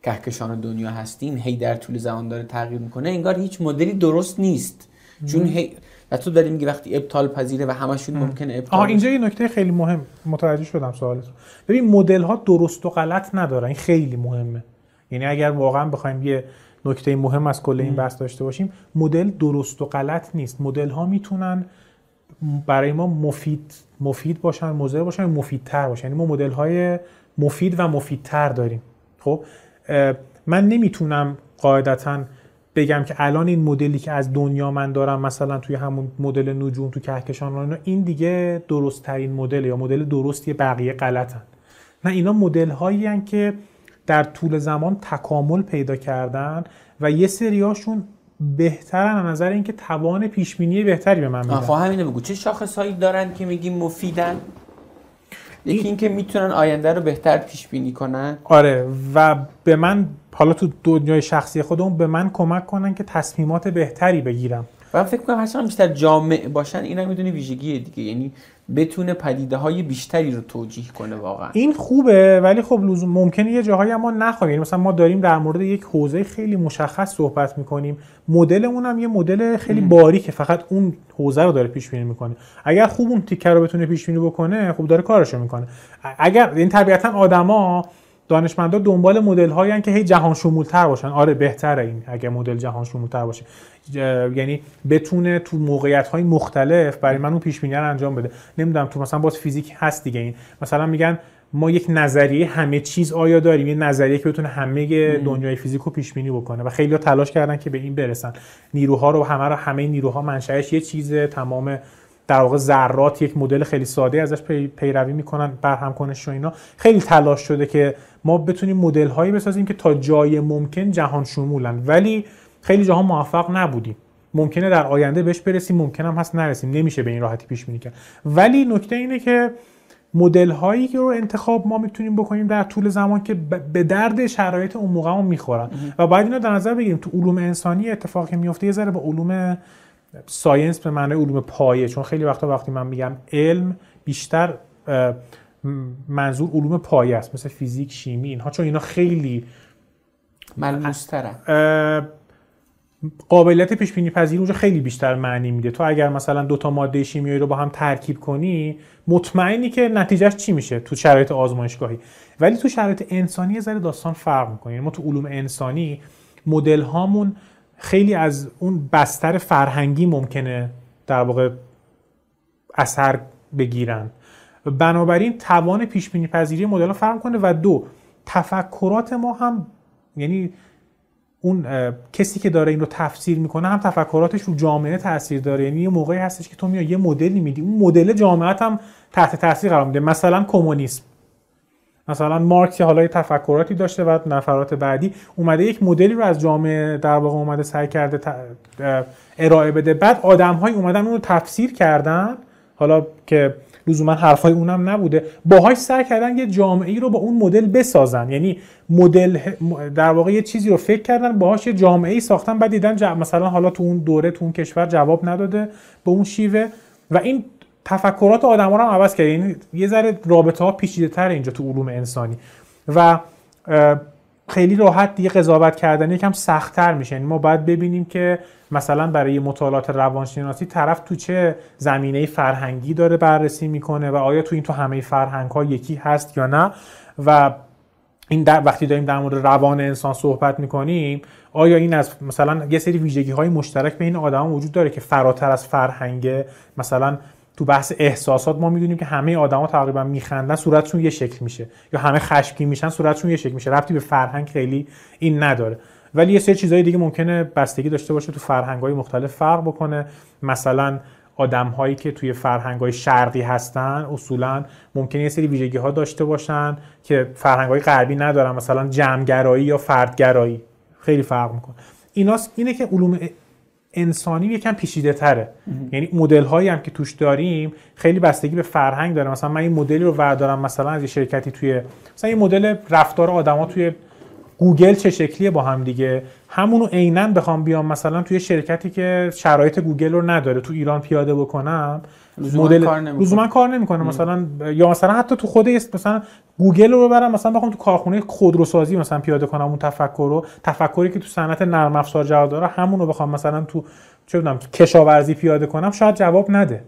کهکشان دنیا هستیم هی در طول زمان داره تغییر می‌کنه انگار هیچ مدلی درست نیست. چون هی و تو داری میگی وقتی ابطال پذیره و همشون ممکنه ابطال آها اینجا یه نکته خیلی مهم. متوجه شدم سوالت ببین مدل ها درست و غلط ندارن. این خیلی مهمه. یعنی اگر واقعا بخوایم یه نکته مهم از کل این بحث داشته باشیم مدل درست و غلط نیست. مدل ها می‌تونن برای ما مفید مفید باشن مضر باشن مفیدتر باشن. یعنی ما مدل های مفید و مفیدتر داریم. خب؟ من نمی‌تونم قاعدتا بگم که الان این مدلی که از دنیا من دارم مثلا توی همون مدل نجوم تو کهکشان این دیگه درست ترین مدل یا مدل درستی بقیه غلطن. نه اینا مدل هایی که در طول زمان تکامل پیدا کردن و یه سریاشون بهترن از نظر اینکه توان پیش بهتری به من میدن. خب همینو بگو. چه شاخصهایی دارن که میگیم مفیدن؟ یکی اینکه می‌تونن آینده رو بهتر پیش بینی کنن. آره و به من حالا تو دنیای شخصی خودمون به من کمک کنن که تصمیمات بهتری بگیرم. و من فکر کنم هر بیشتر جامع باشن این هم می‌دونی ویژگی دیگه. یعنی بتونه پدیده های بیشتری رو توجیه کنه واقعا. این خوبه ولی خب لزوم ممکنه یه جاهایی ما نخواهیم یعنی مثلا ما داریم در مورد یک حوزه خیلی مشخص صحبت می‌کنیم. مدلمون هم یه مدل خیلی باریکه فقط اون حوزه رو داره پیش بینی می‌کنه. اگر خوب اون تیکه رو بتونه پیش بینی بکنه خوب داره کارشو می‌کنه. اگر این طبیعتا آدما دانشمندا دنبال مدل هایی که هی جهان شمول تر باشن. آره بهتره این اگه مدل جهان شمول تر باشه یعنی بتونه تو موقعیت های مختلف برای من اون پیش بینی انجام بده. نمی‌دونم تو مثلا باز فیزیک هست دیگه این. مثلا میگن ما یک نظریه همه چیز آیا داریم؟ یه نظریه که بتونه همه دنیای فیزیک رو پیش بینی بکنه. و خیلی تلاش کردن که به این برسن. نیروها رو همه رو همه نیروها منشأش یه چیزه. تمام در واقع ذرات یک مدل خیلی ساده ازش پیروی می‌کنن برهم کنش و اینا. خیلی تلاش شده که ما بتونیم مدل هایی بسازیم که تا جای ممکن جهان شمولن. ولی خیلی جاها موفق نبودیم. ممکنه در آینده بهش برسیم ممکن هم هست نرسیم. نمیشه به این راحتی پیش بینی کرد. ولی نکته اینه که مدل هایی که رو انتخاب ما می‌تونیم بکنیم در طول زمان که به درد شرایط اون موقع می‌خورن. و باید اینو در نظر بگیریم. تو علوم انسانی اتفاقی میفته یه ذره با علوم ساینس به معنای علوم پایه چون خیلی وقتا وقتی من میگم علم بیشتر منظور علوم پایه است مثل فیزیک شیمی اینها چون اینا خیلی ملموستره قابلیت پیش بینی پذیری اونجا خیلی بیشتر معنی میده. تو اگر مثلا دو تا ماده شیمیایی رو با هم ترکیب کنی مطمئنی که نتیجهش چی میشه تو شرایط آزمایشگاهی. ولی تو شرایط انسانی یه ذره داستان فرق می‌کنه. یعنی ما تو علوم انسانی مدل هامون خیلی از اون بستر فرهنگی ممکنه در واقع اثر بگیرن. بنابراین توان پیش بینی پذیری مدل فرق کنه و دو تفکرات ما هم یعنی اون کسی که داره این رو تفسیر می‌کنه هم تفکراتش رو جامعه تاثیر داره. یعنی یه موقعی هستش که تو میای یه مدلی میدی. اون مدل جامعه هم تحت تاثیر قرار میده. مثلا کمونیسم. مثلا مارکس حالا یه تفکراتی داشته و نفرات بعدی اومده یک مدلی رو از جامعه در واقع اومده سعی کرده ارائه بده. بعد آدم های اومدن اون رو تفسیر کردن. حالا که لزوما حرفای اونم نبوده. باهاش سعی کردن یه جامعه ای رو با اون مدل بسازن. یعنی مدل در واقع یه چیزی رو فکر کردن باهاش یه جامعه ای ساختن بعد دیدن مثلا حالا تو اون دوره تو اون کشور جواب نداده به اون شیوه. و این تفکرات آدم ها رو هم عوض کرد. یعنی یه ذره رابطه ها پیچیده تر اینجا تو علوم انسانی. و خیلی راحت دیگه قضاوت کردن یکم سختتر میشه. یعنی ما باید ببینیم که مثلا برای مطالعات روانشناسی طرف تو چه زمینه فرهنگی داره بررسی می‌کنه و آیا تو این تو همه فرهنگ ها یکی هست یا نه؟ و این در وقتی داریم در مورد روان انسان صحبت می‌کنیم آیا این از مثلا یه سری ویژگی های مشترک بین آدم وجود داره که فراتر از فرهنگ مثلا تو بحث احساسات ما می‌دونیم که همه آدما تقریبا میخندن صورتشون یه شکل میشه. یا همه خشمگین میشن صورتشون یه شکل میشه. ربطی به فرهنگ خیلی این نداره. ولی یه سری چیزهای دیگه ممکنه بستگی داشته باشه تو فرهنگ های مختلف فرق بکنه. مثلا آدم هایی که توی فرهنگ های شرقی هستن اصولا ممکنه یه سری ویژگی ها داشته باشن که فرهنگ های غربی ندارن. مثلا جمعگرایی یا فردگرایی. خیلی فرق می‌کنه. ایناست اینه که علوم انسانی یکم پیچیده تره. یعنی مدل هایی هم که توش داریم خیلی بستگی به فرهنگ داره. مثلا من این مدلی رو وردارم مثلا از یه شرکتی توی مثلا این مدل رفتار آدما توی گوگل چه شکلیه با هم دیگه؟ همونو عینا بخوام بیام مثلا توی شرکتی که شرایط گوگل رو نداره تو ایران پیاده بکنم مدل لزوما کار نمی‌کنه مثلا یا مثلا حتی تو خود مثلا گوگل رو ببرم مثلا بخوام تو کارخونه خودروسازی مثلا پیاده کنم اون تفکر رو. تفکری که تو صنعت نرم افزار جواب داره همون رو بخوام مثلا تو چه بدونم کشاورزی پیاده کنم شاید جواب نده.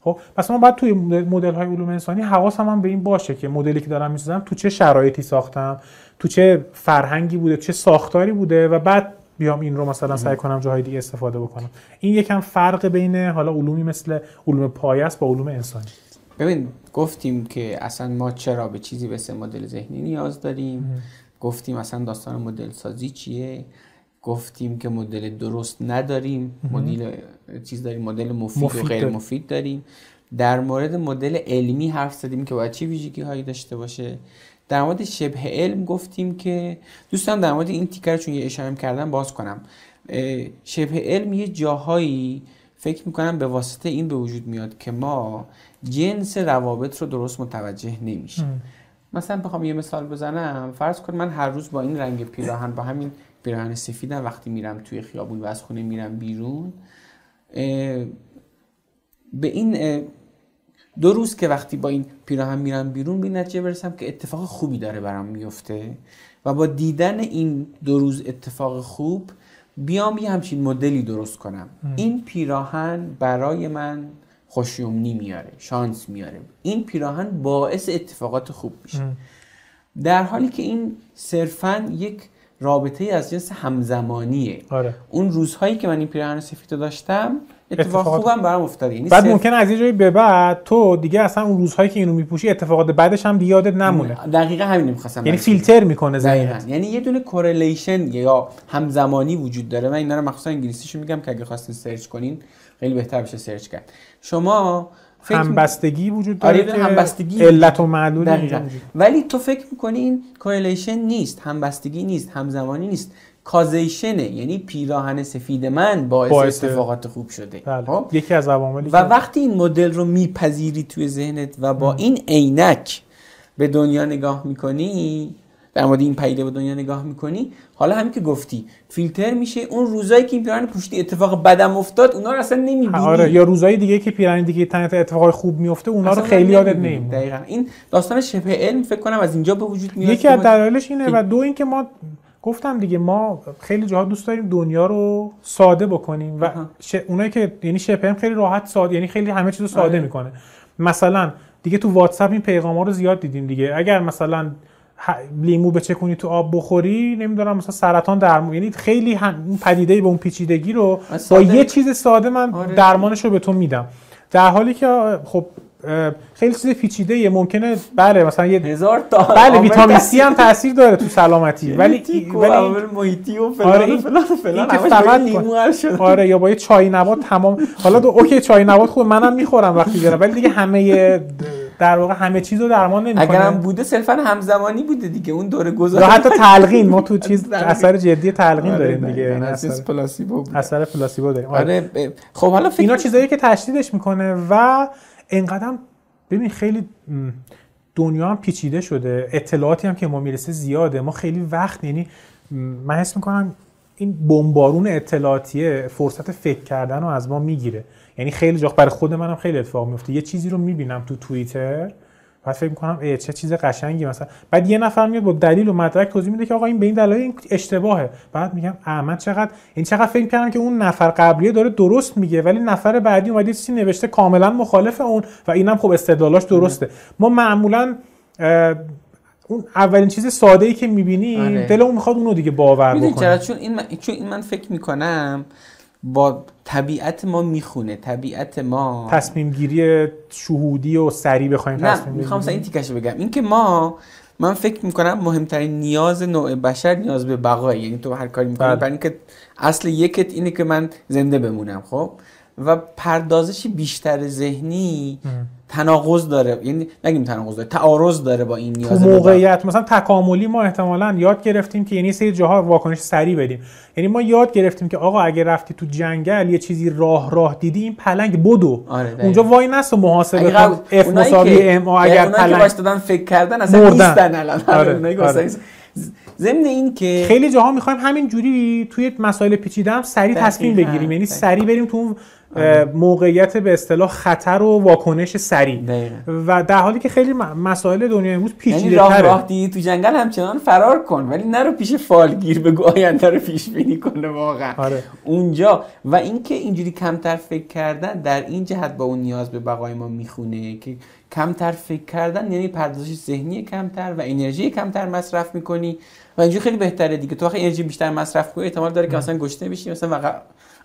خب پس ما باید توی مدل های علوم انسانی حواسم هم به این باشه که مدلی که دارم می‌سازم تو چه شرایطی ساختم تو چه فرهنگی بوده چه ساختاری بوده و بعد بیام این رو مثلا سعی کنم جاهای دیگه استفاده بکنم. این یکم فرق بین حالا علومی مثل علوم پایه است با علوم انسانی. ببین گفتیم که اصلا ما چرا به چیزی مثل مدل ذهنی نیاز داریم. گفتیم اصلا داستان مدل سازی چیه؟ گفتیم که مدل درست نداریم. مدل چیز داریم مدل مفید, مفید و غیر مفید داریم. در مورد مدل علمی حرف زدیم که باید چه ویژگی هایی داشته باشه؟ در مورد شبه علم گفتیم که دوستان در مورد این تیکر چون یه اشاره کردم باز کنم. شبه علم یه جاهایی فکر می‌کنم به واسطه این به وجود میاد که ما جنس روابط رو درست متوجه نمیشیم. مثلا بخوام یه مثال بزنم. فرض کن من هر روز با این رنگ پیراهن با همین پیراهن سفیدم وقتی میرم توی خیابون و از خونه میرم بیرون به این دو روز که وقتی با این پیراهن میرم بیرون به نتیجه برسم که اتفاق خوبی داره برام میفته و با دیدن این دو روز اتفاق خوب بیام یه همچین مدلی درست کنم. این پیراهن برای من خوشیومنی میاره شانس میاره. این پیراهن باعث اتفاقات خوب میشه. در حالی که این صرفا یک رابطه از جنس همزمانیه. آره. اون روزهایی که من این پیراهن سفید داشتم اتفاق خوبم برام افتاده. یعنی بعد ممکن از یه جایی به بعد تو دیگه اصلا اون روزهایی که اینو میپوشی اتفاقات بعدش هم یادت نمونه. دقیقا همین می‌خواستم یعنی فیلتر می‌کنه ذهنت. یعنی یه دونه correlation یا همزمانی وجود داره. من اینا رو مخصوصا انگلیسیشو میگم که اگه خواستین search کنین خیلی بهتر بشه search کرد. شما همبستگی وجود داره آره که همبستگی. علت و معلول ولی تو فکر می‌کنی این correlation نیست. همبستگی نیست. همزمانی نیست. causation ه یعنی پیراهن سفید من باعث, باعث اتفاقات خوب شده. بله. خب؟ یکی از عواملی و وقتی این مدل رو میپذیری توی ذهنت و با این عینک به دنیا نگاه می‌کنی در مورد این پدیده به دنیا نگاه می‌کنی حالا همین که گفتی فیلتر میشه اون روزایی که این پیراهن پوشیدی اتفاق بدم افتاد اونا رو اصلا نمی‌بینی. آره یا روزای دیگه که پیراهن دیگه تنت اتفاق خوب میفته اونا رو خیلی یادت نمیاد دقیقاً. این داستان شبه علم فکر کنم از اینجا به وجود میاد یکی از دلایلش اینه و دو اینکه ما گفتم دیگه ما خیلی جاها دوست داریم دنیا رو ساده بکنیم و ش... اونایی که یعنی شپم خیلی راحت ساده یعنی خیلی همه چیز رو ساده آره. می‌کنه. مثلا دیگه تو واتساپ این پیغام ها رو زیاد دیدیم دیگه. اگر مثلا لیمو بچکونی تو آب بخوری نمی‌دونم مثلا سرطان درمان یعنی خیلی هم پدیده به اون پیچیدگی رو با یه چیز ساده من آره. درمانش رو به تو میدم. در حالی که خب خیلی چیز پیچیده یه ممکنه بله مثلا یه هزار تا. بله ویتامین سی هم تاثیر داره تو سلامتی. ولی ولی محیطی و فلان آره فلان فلان که فقط لیمو شده. آره یا با یه چای نبات تمام حالا دو اوکی چای نبات خود منم می‌خورم وقتی دارم ولی دیگه همه در واقع همه چیز رو درمان نمی‌کنه. اگرم بوده صرفا همزمانی بوده دیگه اون دوره یا حتی تلقین ما تو چیز اثر جدی تلقین آره داریم دیگه اثر پلاسیبو اثر پلاسیبو داریم. آره. خب حالا فکر اینا چیزایی که تشدیدش می‌کنه و اینقدر ببین خیلی دنیا هم پیچیده شده. اطلاعاتی هم که ما می‌رسه زیاده. ما خیلی وقت یعنی من حس می‌کنم این بمبارون اطلاعاتیه فرصت فکر کردن رو از ما می‌گیره. یعنی خیلی جا برای خود منم خیلی اتفاق میفته یه چیزی رو می‌بینم تو توییتر. بعد فکر می‌کنم ای چه چیز قشنگی مثلا. بعد یه نفر میاد با دلیل و مدرک توضیح میده که آقا این به این دلایل این اشتباهه. بعد میگم من چقدر این چقدر فکر کردم که اون نفر قبلیه داره درست میگه ولی نفر بعدی اومده چیزی نوشته کاملا مخالف اون و اینم خب استدلالاش درسته. ما معمولا اون اولین چیز ساده ای که می‌بینیم آره. دلمون می‌خواد اونو دیگه باور بکنه. چون این من... چون این من فکر می‌کنم با طبیعت ما می‌خونه طبیعت ما. تصمیم گیری شهودی و سریع بخوایم تصمیم می‌خوام این تیکشو بگم. اینکه ما من فکر می‌کنم مهمترین نیاز نوع بشر نیاز به بقای یعنی تو هر کاری می‌کنی بله. برای اینکه اصل یکت اینه که من زنده بمونم خب؟ و پردازش بیشتر ذهنی تناقض داره. یعنی نگیم تناقض داره تعارض داره با این نیاز تو موقعیت مثلا تکاملی ما احتمالا یاد گرفتیم که یعنی سری جاها واکنش سریع بدیم. یعنی ما یاد گرفتیم که آقا اگه رفتی تو جنگل یه چیزی راه راه دیدی این پلنگ بدو. آره اونجا وای نست و محاسبه کن. اف مساوی ام اگر پلنگ که دادن فکر کردن اصلا. نیستن الان. آره. آره. ضمن این که خیلی جاها می‌خوایم همین جوری توی مسائل پیچیده هم سریع تصمیم بگیریم. یعنی سریع بریم تو آره. موقعیت به اصطلاح خطر و واکنش سریع. و در حالی که خیلی مسائل دنیا امروز پیچیده یعنی راه راه دی تو جنگل همچنان فرار کن ولی نرو پیش فالگیر بگو آینده رو پیش بینی کنه واقعا. آره. اونجا. و اینکه اینجوری کمتر فکر کردن در این جهت با اون نیاز به بقای ما می‌خونه که کمتر فکر کردن یعنی پردازش ذهنی کمتر و انرژی کمتر مصرف می‌کنی. و اینجوری خیلی بهتره دیگه. تو وقتی انرژی بیشتر مصرف کنی احتمال داره که مثلا گشته بشی مثلا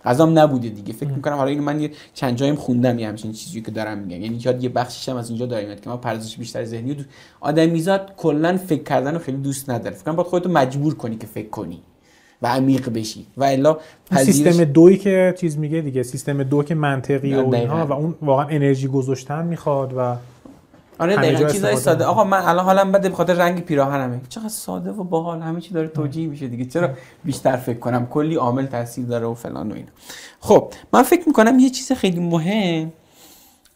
غذام نبوده دیگه. فکر می‌کنم حالا اینو من یه چند جایم خوندم یه همچین چیزی که دارم میگم یعنی شاید یه بخشش هم از اینجا داره میاد که ما پردازش بیشتر ذهنی دو... آدمیزاد کلا فکر کردن رو خیلی دوست نداره. فکر کنم باید خودتو مجبور کنی که فکر کنی و عمیق بشی. و الا سیستم دوی که چیز میگه دیگه سیستم دو که منطقی و اینها و اون واقعا انرژی گذاشتن می‌خواد و آره دقیقاً چیزای ساده. آقا من الان حالم بده بخاطر رنگ پیراهنمه. چقدر ساده و باحال همه چی داره توجیه میشه دیگه. چرا بیشتر فکر کنم؟ کلی عامل تاثیر داره و فلان و اینا. خب من فکر می‌کنم یه چیز خیلی مهم.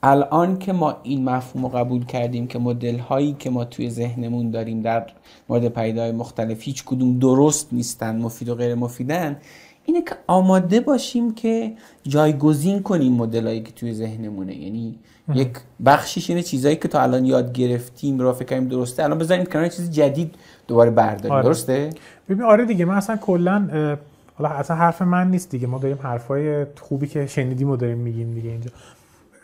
الان که ما این مفهوم رو قبول کردیم که مدل هایی که ما توی ذهنمون داریم در مورد پیدای مختلف هیچ کدوم درست نیستن مفید و غیر مفیدن اینه که آماده باشیم که جایگزین کنیم مدل هایی که توی ذهنمونه. یعنی یک بخشیش اینه چیزایی که تا الان یاد گرفتیم رو فکر کنیم درسته. الان بذاریم کنار چیز جدید دوباره برداریم. آره. درسته؟ ببین آره دیگه من اصلا کلا اه، حالا اصلا حرف من نیست دیگه. ما داریم حرفای خوبی که شنیدیم و داریم میگیم دیگه اینجا.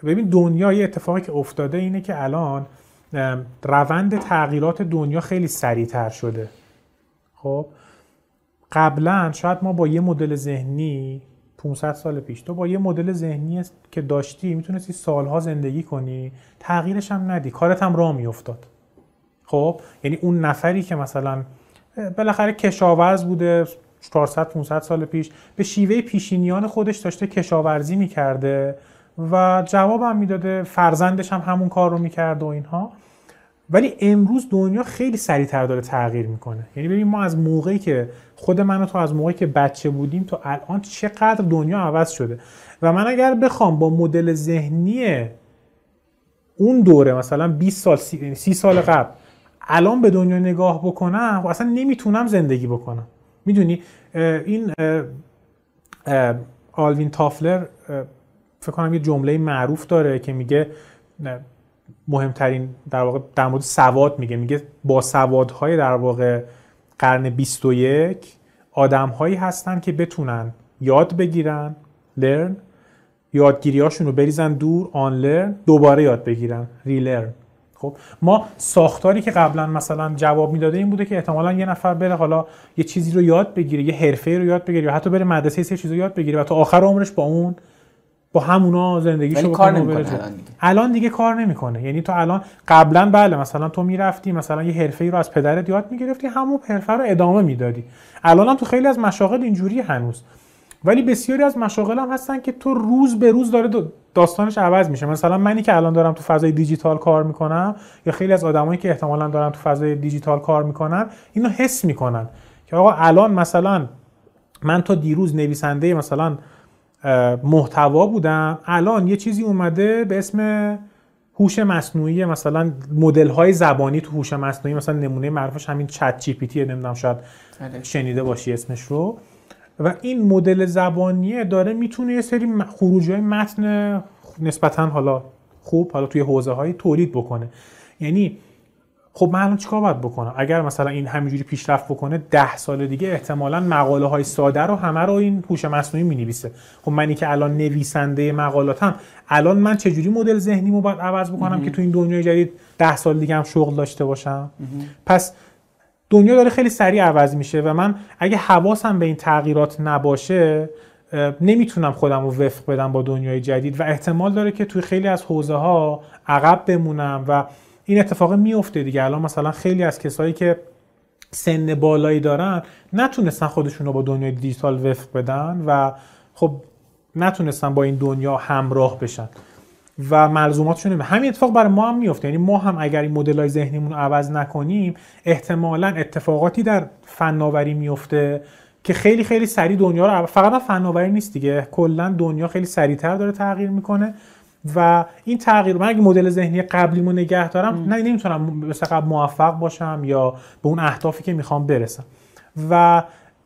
ببین دنیا یه اتفاقی که افتاده اینه که الان اه، روند تغییرات دنیا خیلی سریعتر شده. خب؟ قبلا شاید ما با یه مدل ذهنی 500 سال پیش تو با یه مدل ذهنی که داشتی می‌تونستی سالها زندگی کنی تغییرش هم ندی کارت هم راه میافتاد. خب؟ یعنی اون نفری که مثلا بالاخره کشاورز بوده 400 500 سال پیش به شیوه پیشینیان خودش داشته کشاورزی می‌کرده و جوابم می‌داده فرزندش هم همون کار رو می‌کرده و اینها. ولی امروز دنیا خیلی سریعتر داره تغییر می‌کنه. یعنی ببین ما از موقعی که خود من و تو از موقعی که بچه بودیم تا الان چقدر دنیا عوض شده. و من اگر بخوام با مدل ذهنی اون دوره مثلا 20 سال 30 سال قبل الان به دنیا نگاه بکنم اصلا نمی‌تونم زندگی بکنم. می‌دونی؟ این آلوین تافلر فکر کنم یه جمله معروف داره که میگه مهمترین در واقع در مورد سواد میگه. میگه با سوادهای در واقع قرن 21 آدمهایی هستن که بتونن یاد بگیرن learn یادگیریاشون رو بریزن دور آن لرن دوباره یاد بگیرن ریلرن خب ما ساختاری که قبلا مثلا جواب می‌داده این بوده که احتمالا یه نفر بره حالا یه چیزی رو یاد بگیره یه حرفه رو یاد بگیره یا حتی بره مدرسه سه چیز رو یاد بگیره و تا آخر عمرش با اون با همونا زندگیشو کار نمی‌کنه. الان دیگه. الان دیگه کار نمی‌کنه. یعنی تو الان قبلا بله مثلا تو می‌رفتی مثلا یه حرفه ای رو از پدرت یاد می‌گرفتی همون حرفه رو ادامه می‌دادی. الان هم تو خیلی از مشاغل اینجوری هنوز. ولی بسیاری از مشاغل هم هستن که تو روز به روز داره دا- داستانش عوض میشه. مثلا منی که الان دارم تو فضای دیجیتال کار می‌کنم یا خیلی از آدمایی که احتمالا دارن تو فضای دیجیتال کار می‌کنن اینو حس می‌کنن که آقا الان مثلا من تا دیروز نویسنده مثلا محتوا بودم الان یه چیزی اومده به اسم هوش مصنوعی مثلا مدل های زبانی تو هوش مصنوعی مثلا نمونه معروفش همین چت جی پی تی نمی‌دونم شاید آره. شنیده باشی اسمش رو. و این مدل زبانیه داره می‌تونه یه سری خروجی های متن نسبتا حالا خوب حالا توی حوزه های تولید بکنه. یعنی خب من الان چیکار باید بکنم؟ اگر مثلا این همینجوری پیشرفت بکنه ده سال دیگه احتمالا مقاله های ساده رو همه رو این هوش مصنوعی می‌نویسه. خب منی که الان نویسنده مقالاتم الان من چجوری مدل ذهنیمو باید عوض بکنم که تو این دنیای جدید ده سال دیگه هم شغل داشته باشم؟ پس دنیا داره خیلی سریع عوض میشه و من اگه حواسم به این تغییرات نباشه نمی‌تونم خودم رو وفق بدم با دنیای جدید و احتمال داره که توی خیلی از حوزه ها عقب بمونم و این اتفاق میفته دیگه. الان مثلا خیلی از کسایی که سن بالایی دارن نتونستن خودشون رو با دنیای دیجیتال وفق بدن و خب نتونستن با این دنیا همراه بشن. و ملزوماتشون همین اتفاق برای ما هم میفته یعنی ما هم اگر این مدل های ذهنیمون رو عوض نکنیم احتمالا اتفاقاتی در فناوری میفته که خیلی خیلی سریع دنیا رو فقط فناوری نیست دیگه. کلا دنیا خیلی سریعتر داره تغییر می‌کنه. و این تغییر من اگه مدل ذهنی قبلیمو نگه دارم نه نمی‌تونم مثل قبل موفق باشم یا به اون اهدافی که می‌خوام برسم و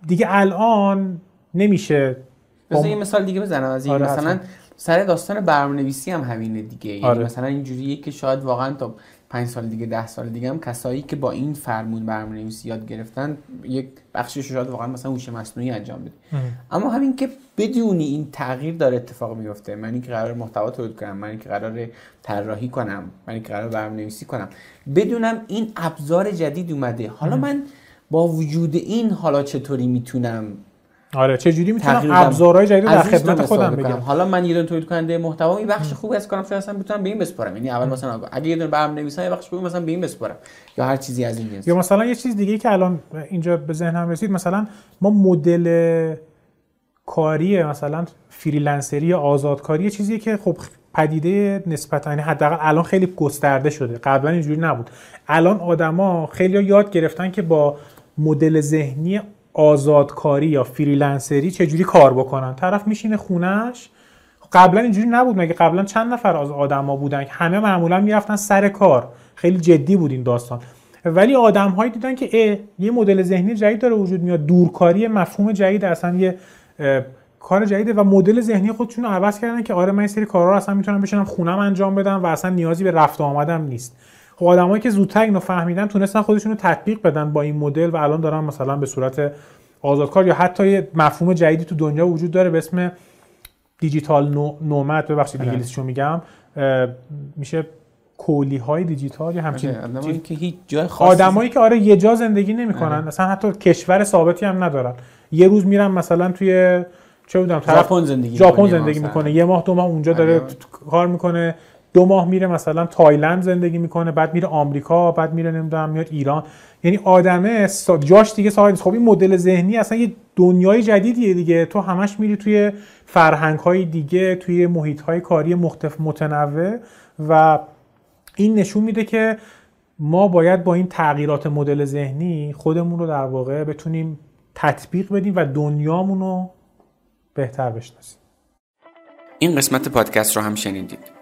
دیگه الان نمیشه بذار یه مثال دیگه بزنم از این آره، مثلا. سر داستان برنامه‌نویسی هم همینه دیگه یعنی آره. مثلا اینجوریه که شاید واقعا تا پنج سال دیگه ده سال دیگه هم کسایی که با این فرمون برنامه‌نویسی یاد گرفتن یک بخشش رو شاید واقعا مثلا هوش مصنوعی انجام بده. اما همین که بدونی این تغییر داره اتفاق میفته من که قرار محتوا تولید کنم من که قرار طراحی کنم من که قرار برنامه‌نویسی کنم بدونم این ابزار جدید اومده. حالا من با وجود این حالا چطوری می‌تونم آره چجوری می‌تونم تغییر بدم؟ ابزارهای جدید رو در خدمت خودم. بگم؟ حالا من یه دونه تولید کننده محتوا این بخش خوبی از کارم اصلا بتونم به این بسپارم. یعنی اول مثلا اگه یه دونه برنامه‌نویسم یه بخش خوبی مثلا به این بسپارم. یا هر چیزی از این جنس یا مثلا یه چیز دیگه که الان اینجا به ذهنم رسید مثلا ما مدل کاری مثلا freelancer ی یا آزادکاری یه چیزیه که خب پدیده نسبتا یعنی حداقل الان خیلی گسترده شده. قبلا اینجوری نبود. الان آدما خیلی یاد گرفتن که با مدل ذهنی آزادکاری یا freelancer ی چجوری کار بکنن؟ طرف میشینه خونش قبلا اینجوری نبود مگه؟ قبلا چند نفر از آدما بودن که همه معمولا می‌رفتن سر کار. خیلی جدی بود این داستان. ولی آدم هایی دیدن که اه یه مدل ذهنی جدید داره وجود میاد دورکاری مفهوم جدید اصلا یه کار جدیده و مدل ذهنی خودشون رو عوض کردن که آره من سری کارا رو اصلا می‌تونم بشینم خونم انجام بدم و اصلا نیازی به رفت آمدم نیست. خب آدمایی که زودتر اینو فهمیدن تونستن خودشون رو تطبیق بدن با این مدل و الان دارن مثلا به صورت آزادکار یا حتی یه مفهوم جدیدی تو دنیا وجود داره به اسم دیجیتال نومد ببخشید آره. انگلیسیشو میگم میشه کولی های دیجیتال یا همچین آدمایی که هیچ جای خاصی آدمایی که آره یه جا زندگی نمی‌کنن آره. اصلا حتی کشور ثابتی هم ندارن یه روز میرن مثلا توی چه بودم طرف ژاپن زندگی ژاپن می‌کنه، زندگی مثلا. می‌کنه یه ماه دو ماه اونجا داره. کار می‌کنه دو ماه میره مثلا تایلند زندگی می‌کنه بعد میره آمریکا بعد میره نمی‌دونم میاد ایران. یعنی آدمه جاش دیگه نیست. خب این مدل ذهنی اصلا یه دنیای جدیدیه دیگه. تو همش میری توی فرهنگ های دیگه توی محیط های کاری مختلف متنوع و این نشون میده که ما باید با این تغییرات مدل ذهنی خودمون رو در واقع بتونیم تطبیق بدیم و دنیامون رو بهتر بشناسیم. این قسمت پادکست رو هم شنیدید.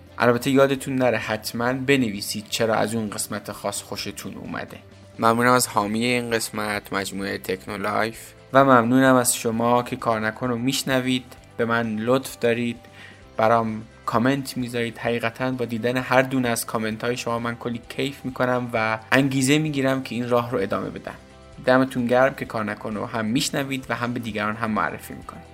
البته یادتون نره حتما بنویسید چرا از اون قسمت خاص خوشتون اومده. ممنونم از حامی این قسمت مجموعه تکنو لایف و ممنونم از شما که کار نکن رو میشنوید. به من لطف دارید. برام کامنت می‌ذارید. حقیقتا با دیدن هر دونه از کامنت های شما من کلی کیف می‌کنم و انگیزه می‌گیرم که این راه رو ادامه بدم. دمتون گرم که کار نکن رو هم میشنوید و هم به دیگران هم معرفی می‌کنید.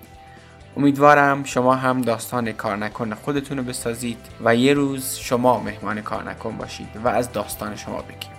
امیدوارم شما هم داستان کار نکن خودتون رو بسازید و یه روز شما مهمان کار نکن باشید و از داستان شما بگیم.